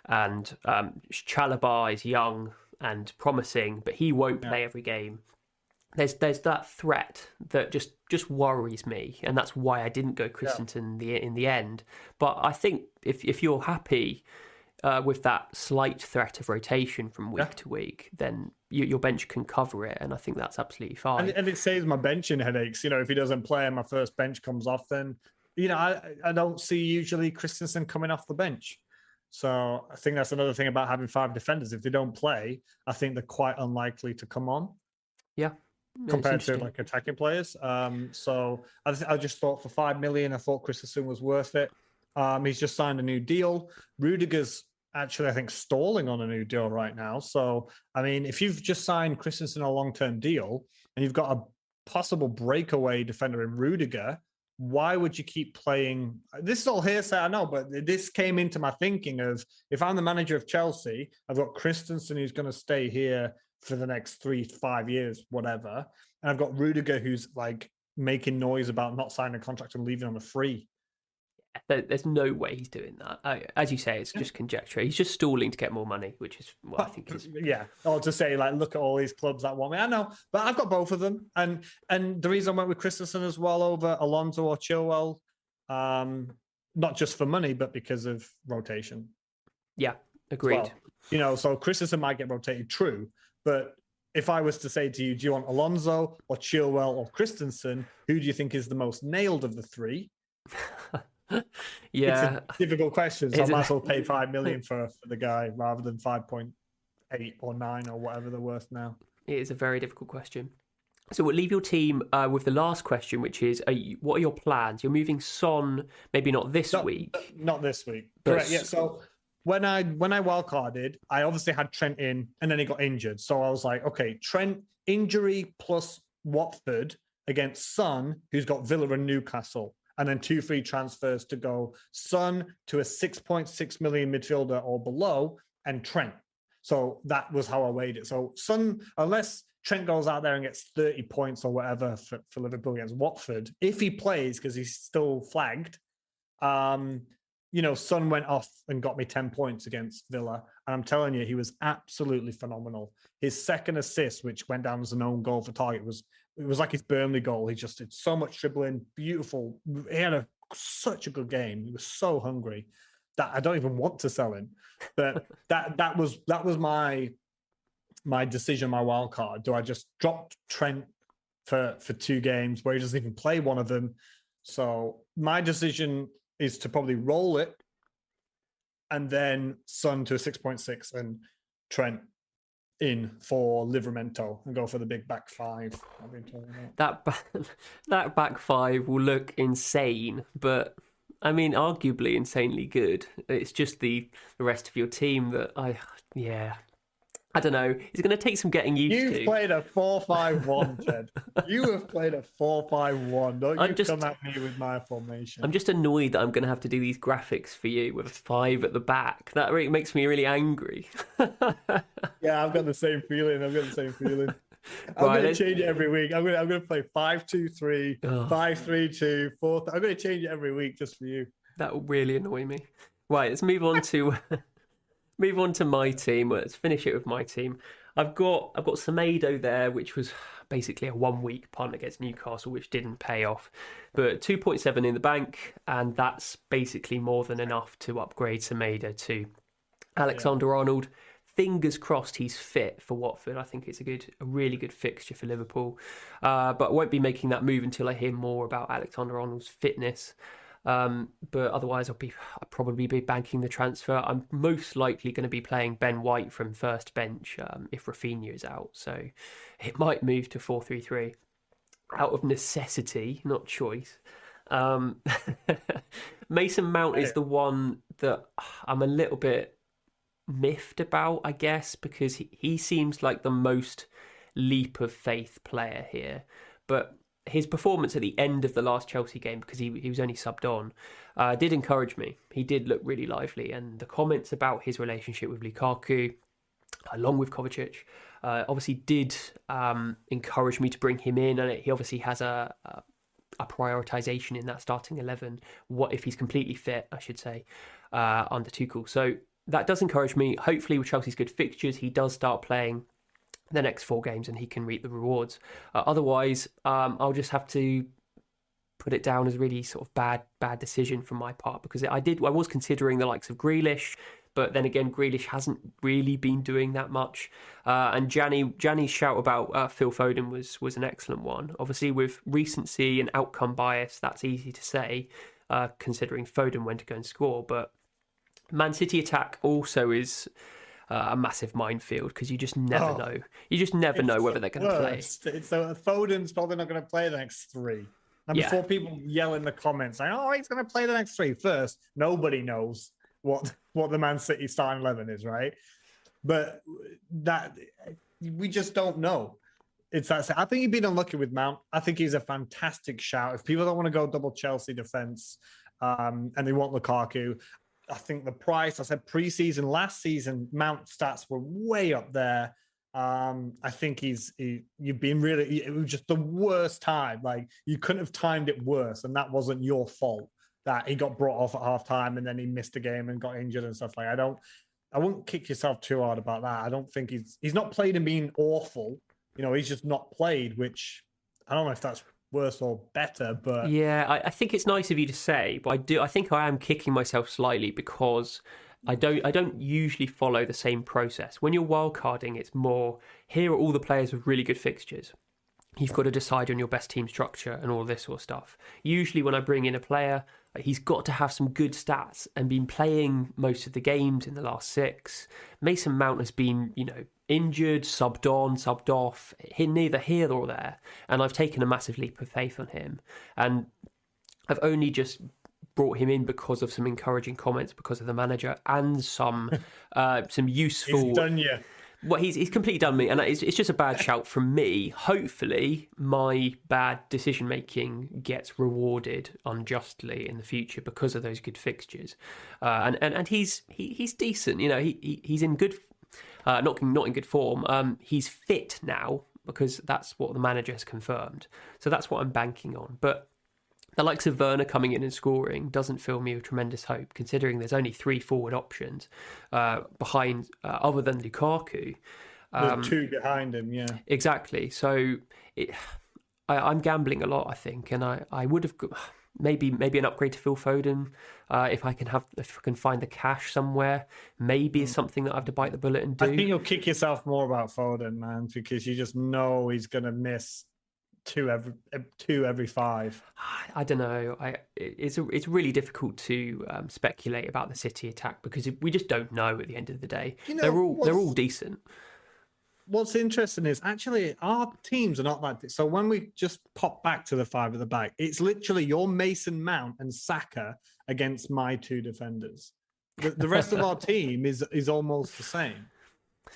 Speaker 1: And um, Chalobah is young and promising, but he won't play every game. There's there's that threat that just just worries me, and that's why I didn't go Christensen in the in the end. But I think if if you're happy uh, with that slight threat of rotation from week
Speaker 2: Yeah.
Speaker 1: to week, then you, your bench can cover it, and I think that's absolutely fine.
Speaker 2: And, and it saves my benching headaches. You know, if he doesn't play and my first bench comes off, then you know I I don't see usually Christensen coming off the bench. So I think that's another thing about having five defenders. If they don't play, I think they're quite unlikely to come on.
Speaker 1: yeah,
Speaker 2: compared to like attacking players. Um, so I, th- I just thought for five million, I thought Christensen was worth it. Um, he's just signed a new deal. Rudiger's actually, I think, stalling on a new deal right now. So I mean, if you've just signed Christensen a long-term deal and you've got a possible breakaway defender in Rudiger, why would you keep playing? This is all hearsay, I know, but this came into my thinking of if I'm the manager of Chelsea, I've got Christensen who's going to stay here for the next three five years, whatever. And I've got Rudiger who's like making noise about not signing a contract and leaving on a free.
Speaker 1: There- There's no way he's doing that. As you say, it's just conjecture. He's just stalling to get more money, which is what I think is.
Speaker 2: yeah. Or to say like, look at all these clubs that want me. I know, but I've got both of them. And and the reason I went with Christensen as well over Alonso or Chilwell, um, not just for money, but because of rotation.
Speaker 1: Yeah, agreed.
Speaker 2: well. You know, so Christensen might get rotated, true, but if I was to say to you, do you want Alonso or Chilwell or Christensen? Who do you think is the most nailed of the three?
Speaker 1: yeah,
Speaker 2: It's a difficult question. So I
Speaker 1: Is
Speaker 2: might as well pay five million for, for the guy rather than five point eight or nine or whatever they're worth now.
Speaker 1: it is a very difficult question. So we'll leave your team uh, with the last question, which is: are you, What are your plans? You're moving Son, maybe not this
Speaker 2: Not-
Speaker 1: week.
Speaker 2: Not this week.
Speaker 1: But
Speaker 2: Correct. Yeah. So when I when I wildcarded, I obviously had Trent in, and then he got injured. So I was like, okay, Trent injury plus Watford against Son, who's got Villa and Newcastle, and then two free transfers to go Son to a six point six million midfielder or below, and Trent. So that was how I weighed it. So Son, unless Trent goes out there and gets 30 points or whatever for, for Liverpool against Watford, if he plays because he's still flagged, um, you know, Son went off and got me 10 points against Villa. And I'm telling you, he was absolutely phenomenal. His second assist, which went down as an own goal for Targett, was it was like his Burnley goal. He just did so much dribbling, beautiful. He had a such a good game. He was so hungry that I don't even want to sell him. But that that was that was my my decision, my wild card. Do I just drop Trent for for two games where he doesn't even play one of them? So my decision is to probably roll it and then Son to a 6.6 and Trent in for Livramento and go for the big back five.
Speaker 1: That that back five will look insane, but I mean, arguably insanely good. It's just the the rest of your team that I, yeah, I don't know. It's going to take some getting used
Speaker 2: You've
Speaker 1: to.
Speaker 2: You've played a 4 5 1, Ted. you have played a 4 5 1. Don't you just, come at me with my formation.
Speaker 1: I'm just annoyed that I'm going to have to do these graphics for you with a 5 at the back. That really makes me really angry.
Speaker 2: yeah, I've got the same feeling. I've got the same feeling. I'm right, going to change it every week. I'm going to, I'm going to play 5 2 3, oh. 5 3 2, 4. I'm going to change it every week just for you.
Speaker 1: That will really annoy me. Right, let's move on to move on to my team. Let's finish it with my team. I've got I've got Semedo there, which was basically a one week punt against Newcastle, which didn't pay off. But 2.7 in the bank, and that's basically more than enough to upgrade Semedo to Alexander yeah. Arnold. Fingers crossed he's fit for Watford. I think it's a good, a really good fixture for Liverpool. Uh, but I won't be making that move until I hear more about Alexander Arnold's fitness. Um, but otherwise, I'll be I'll probably be banking the transfer. I'm most likely going to be playing Ben White from first bench um, if Raphinha is out. So it might move to four three three out of necessity, not choice. Um, Mason Mount is the one that I'm a little bit miffed about, I guess, because he, he seems like the most leap of faith player here. But his performance at the end of the last Chelsea game, because he, he was only subbed on, uh, did encourage me. He did look really lively, and the comments about his relationship with Lukaku, along with Kovacic, uh, obviously did um, encourage me to bring him in. And he obviously has a, a, a prioritization in that starting eleven. What if he's completely fit? I should say uh, under Tuchel. So that does encourage me. Hopefully, with Chelsea's good fixtures, he does start playing the next four games and he can reap the rewards. Uh, otherwise, um, I'll just have to put it down as really sort of bad bad decision from my part because I did I was considering the likes of Grealish, but then again Grealish hasn't really been doing that much. Uh, and Janny Janny's shout about uh, Phil Foden was was an excellent one. Obviously, with recency and outcome bias, that's easy to say. Uh, considering Foden went to go and score, but Man City attack also is uh, a massive minefield because you just never oh, know. You just never know whether they're going to play.
Speaker 2: So Foden's probably not going to play the next three. And yeah. before people yell in the comments saying, "Oh, he's going to play the next three first, nobody knows what what the Man City starting eleven is, right? But that we just don't know. It's that. I think he's been unlucky with Mount. I think he's a fantastic shout. If people don't want to go double Chelsea defense, um, and they want Lukaku, I think the price, I said preseason, last season, Mount stats were way up there. Um, I think he's he, you've been really it was just the worst time. Like you couldn't have timed it worse, and that wasn't your fault that he got brought off at half time and then he missed a game and got injured and stuff like I don't I wouldn't kick yourself too hard about that. I don't think he's he's not played and been awful. You know, he's just not played, which I don't know if that's worse or better, but
Speaker 1: yeah, I, I, think it's nice of you to say, but I do. I think I am kicking myself slightly because I don't. I don't usually follow the same process. When you're wildcarding, it's more here are all the players with really good fixtures. You've got to decide on your best team structure and all this sort of stuff. Usually, when I bring in a player, he's got to have some good stats and been playing most of the games in the last six. Mason Mount has been, you know, injured, subbed on, subbed off, he, neither here nor there. And I've taken a massive leap of faith on him. And I've only just brought him in because of some encouraging comments because of the manager and some uh, some useful.
Speaker 2: He's done you.
Speaker 1: Well, he's he's completely done me, and it's it's just a bad shout from me. Hopefully, my bad decision making gets rewarded unjustly in the future because of those good fixtures, uh, and and and he's he, he's decent. You know, he, he he's in good uh, not not in good form. Um, he's fit now because that's what the manager has confirmed. So that's what I'm banking on. But the likes of Werner coming in and scoring doesn't fill me with tremendous hope, considering there's only three forward options uh, behind, uh, other than Lukaku.
Speaker 2: Um, two behind him, yeah.
Speaker 1: Exactly. So it, I, am gambling a lot, I think, and I, I would have maybe maybe an upgrade to Phil Foden uh, if I can have if I can find the cash somewhere. Maybe it's hmm. something that I have to bite the bullet and do.
Speaker 2: I think you'll kick yourself more about Foden, man, because you just know he's going to miss two every two every five.
Speaker 1: I don't know. I it's a, it's really difficult to um, speculate about the City attack because we just don't know at the end of the day.
Speaker 2: You know,
Speaker 1: they're all they're all decent.
Speaker 2: What's interesting is actually our teams are not that. So when we just pop back to the five at the back, it's literally your Mason Mount and Saka against my two defenders. The, the rest of our team is is almost the same.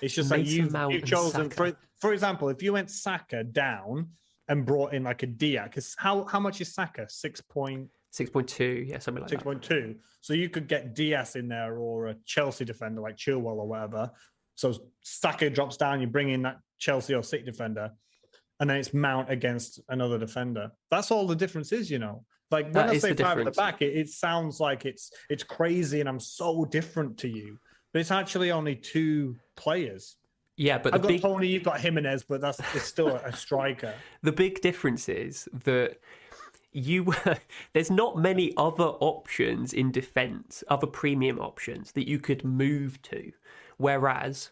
Speaker 2: It's just like you've,
Speaker 1: Mount
Speaker 2: you've chosen for for example, if you went Saka down and brought in like a Dia, because how how much is Saka? Six point
Speaker 1: Six point two, yeah, something like
Speaker 2: six
Speaker 1: that.
Speaker 2: point two. So you could get Dias in there or a Chelsea defender like Chilwell or whatever. So Saka drops down, you bring in that Chelsea or City defender, and then it's Mount against another defender. That's all the difference is, you know. Like when
Speaker 1: That
Speaker 2: I say five at the back, it, it sounds like it's it's crazy and I'm so different to you. But it's actually only two players.
Speaker 1: Yeah, but the
Speaker 2: I've got
Speaker 1: big
Speaker 2: Toney, you've got Jimenez, but that's it's still a striker.
Speaker 1: the big difference is that you there's not many other options in defense other premium options that you could move to whereas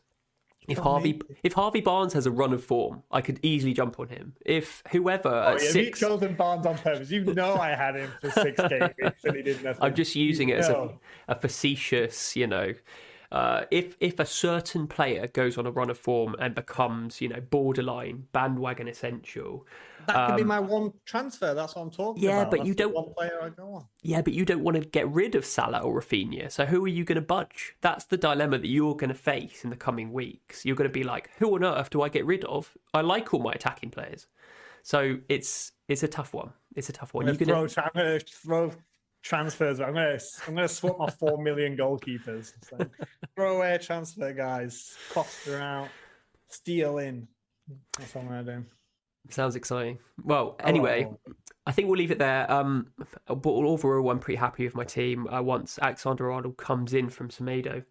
Speaker 1: if
Speaker 2: Oh,
Speaker 1: Harvey
Speaker 2: maybe.
Speaker 1: if Harvey Barnes has a run of form, I could easily jump on him. If whoever
Speaker 2: Oh,
Speaker 1: at
Speaker 2: yeah,
Speaker 1: six,
Speaker 2: you chosen Barnes on purpose. You know I had him for six games and he did nothing.
Speaker 1: I'm just using it as a, a facetious, you know. Uh, if if a certain player goes on a run of form and becomes, you know, borderline bandwagon essential,
Speaker 2: That could be my one transfer. That's what I'm talking
Speaker 1: Um, yeah,
Speaker 2: about.
Speaker 1: but
Speaker 2: That's
Speaker 1: you don't-
Speaker 2: One player I go on.
Speaker 1: Yeah, but you don't want to get rid of Salah or Raphinha. So who are you going to budge? That's the dilemma that you're going to face in the coming weeks. You're going to be like, who on earth do I get rid of? I like all my attacking players. So it's it's a tough one. It's a tough one. You're
Speaker 2: gonna,
Speaker 1: gonna,
Speaker 2: throw, I'm gonna throw transfers. I'm gonna I'm gonna swap my four million goalkeepers. Like, throw away transfer guys. Costa out. Steele in. That's what I'm gonna do.
Speaker 1: sounds exciting. Well, anyway,
Speaker 2: Oh,
Speaker 1: I think we'll leave it there. Um, but overall, I'm pretty happy with my team. Uh, once Alexander Arnold comes in from Semedo,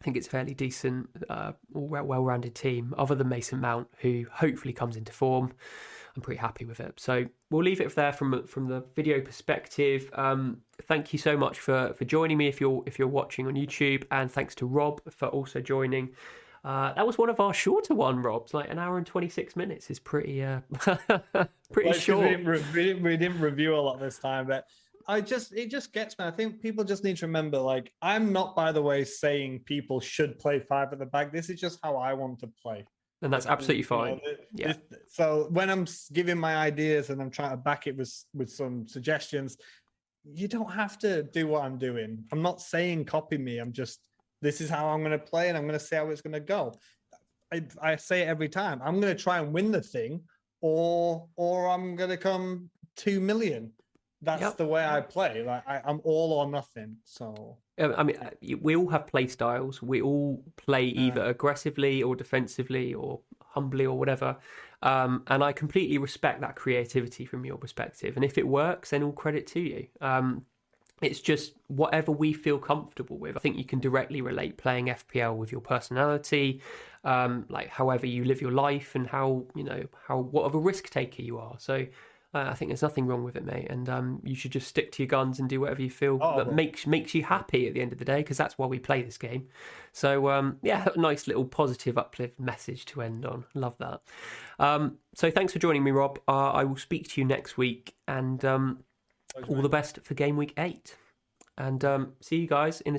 Speaker 1: I think it's a fairly decent, uh, well rounded team, other than Mason Mount, who hopefully comes into form. I'm pretty happy with it. So we'll leave it there from from the video perspective. Um, thank you so much for for joining me if you're if you're watching on YouTube, and thanks to Rob for also joining. Uh, that was one of our shorter one, Rob's. Like an hour and twenty six minutes. is pretty uh, pretty
Speaker 2: Well,
Speaker 1: short.
Speaker 2: We didn't, re- we, didn't, we didn't review a lot this time, but I just it just gets me. I think people just need to remember, like, I'm not, by the way, saying people should play five at the back. This is just how I want to play.
Speaker 1: And that's absolutely fine. Yeah.
Speaker 2: So when I'm giving my ideas and I'm trying to back it with with some suggestions, you don't have to do what I'm doing. I'm not saying copy me. I'm just this is how I'm going to play and I'm going to see how it's going to go. I, I say it every time. I'm going to try and win the thing, or or I'm going to come two million. That's
Speaker 1: Yep.
Speaker 2: the way I play. Like I, I'm all or nothing. So
Speaker 1: I mean, uh, we all have play styles. We all play either aggressively or defensively or humbly or whatever. Um, and I completely respect that creativity from your perspective. And if it works, then all credit to you. Um, it's just whatever we feel comfortable with. I think you can directly relate playing FPL with your personality, um, like however you live your life and how you know how what of a risk taker you are. So. Uh, I think there's nothing wrong with it, mate, and um, you should just stick to your guns and do whatever you feel
Speaker 2: Oh.
Speaker 1: that makes makes you happy at the end of the day, because that's why we play this game. So um, yeah, nice little positive uplift message to end on. Love that. Um, so thanks for joining me, Rob. Uh, I will speak to you next week, and um, all the best for game week eight. And um, see you guys in the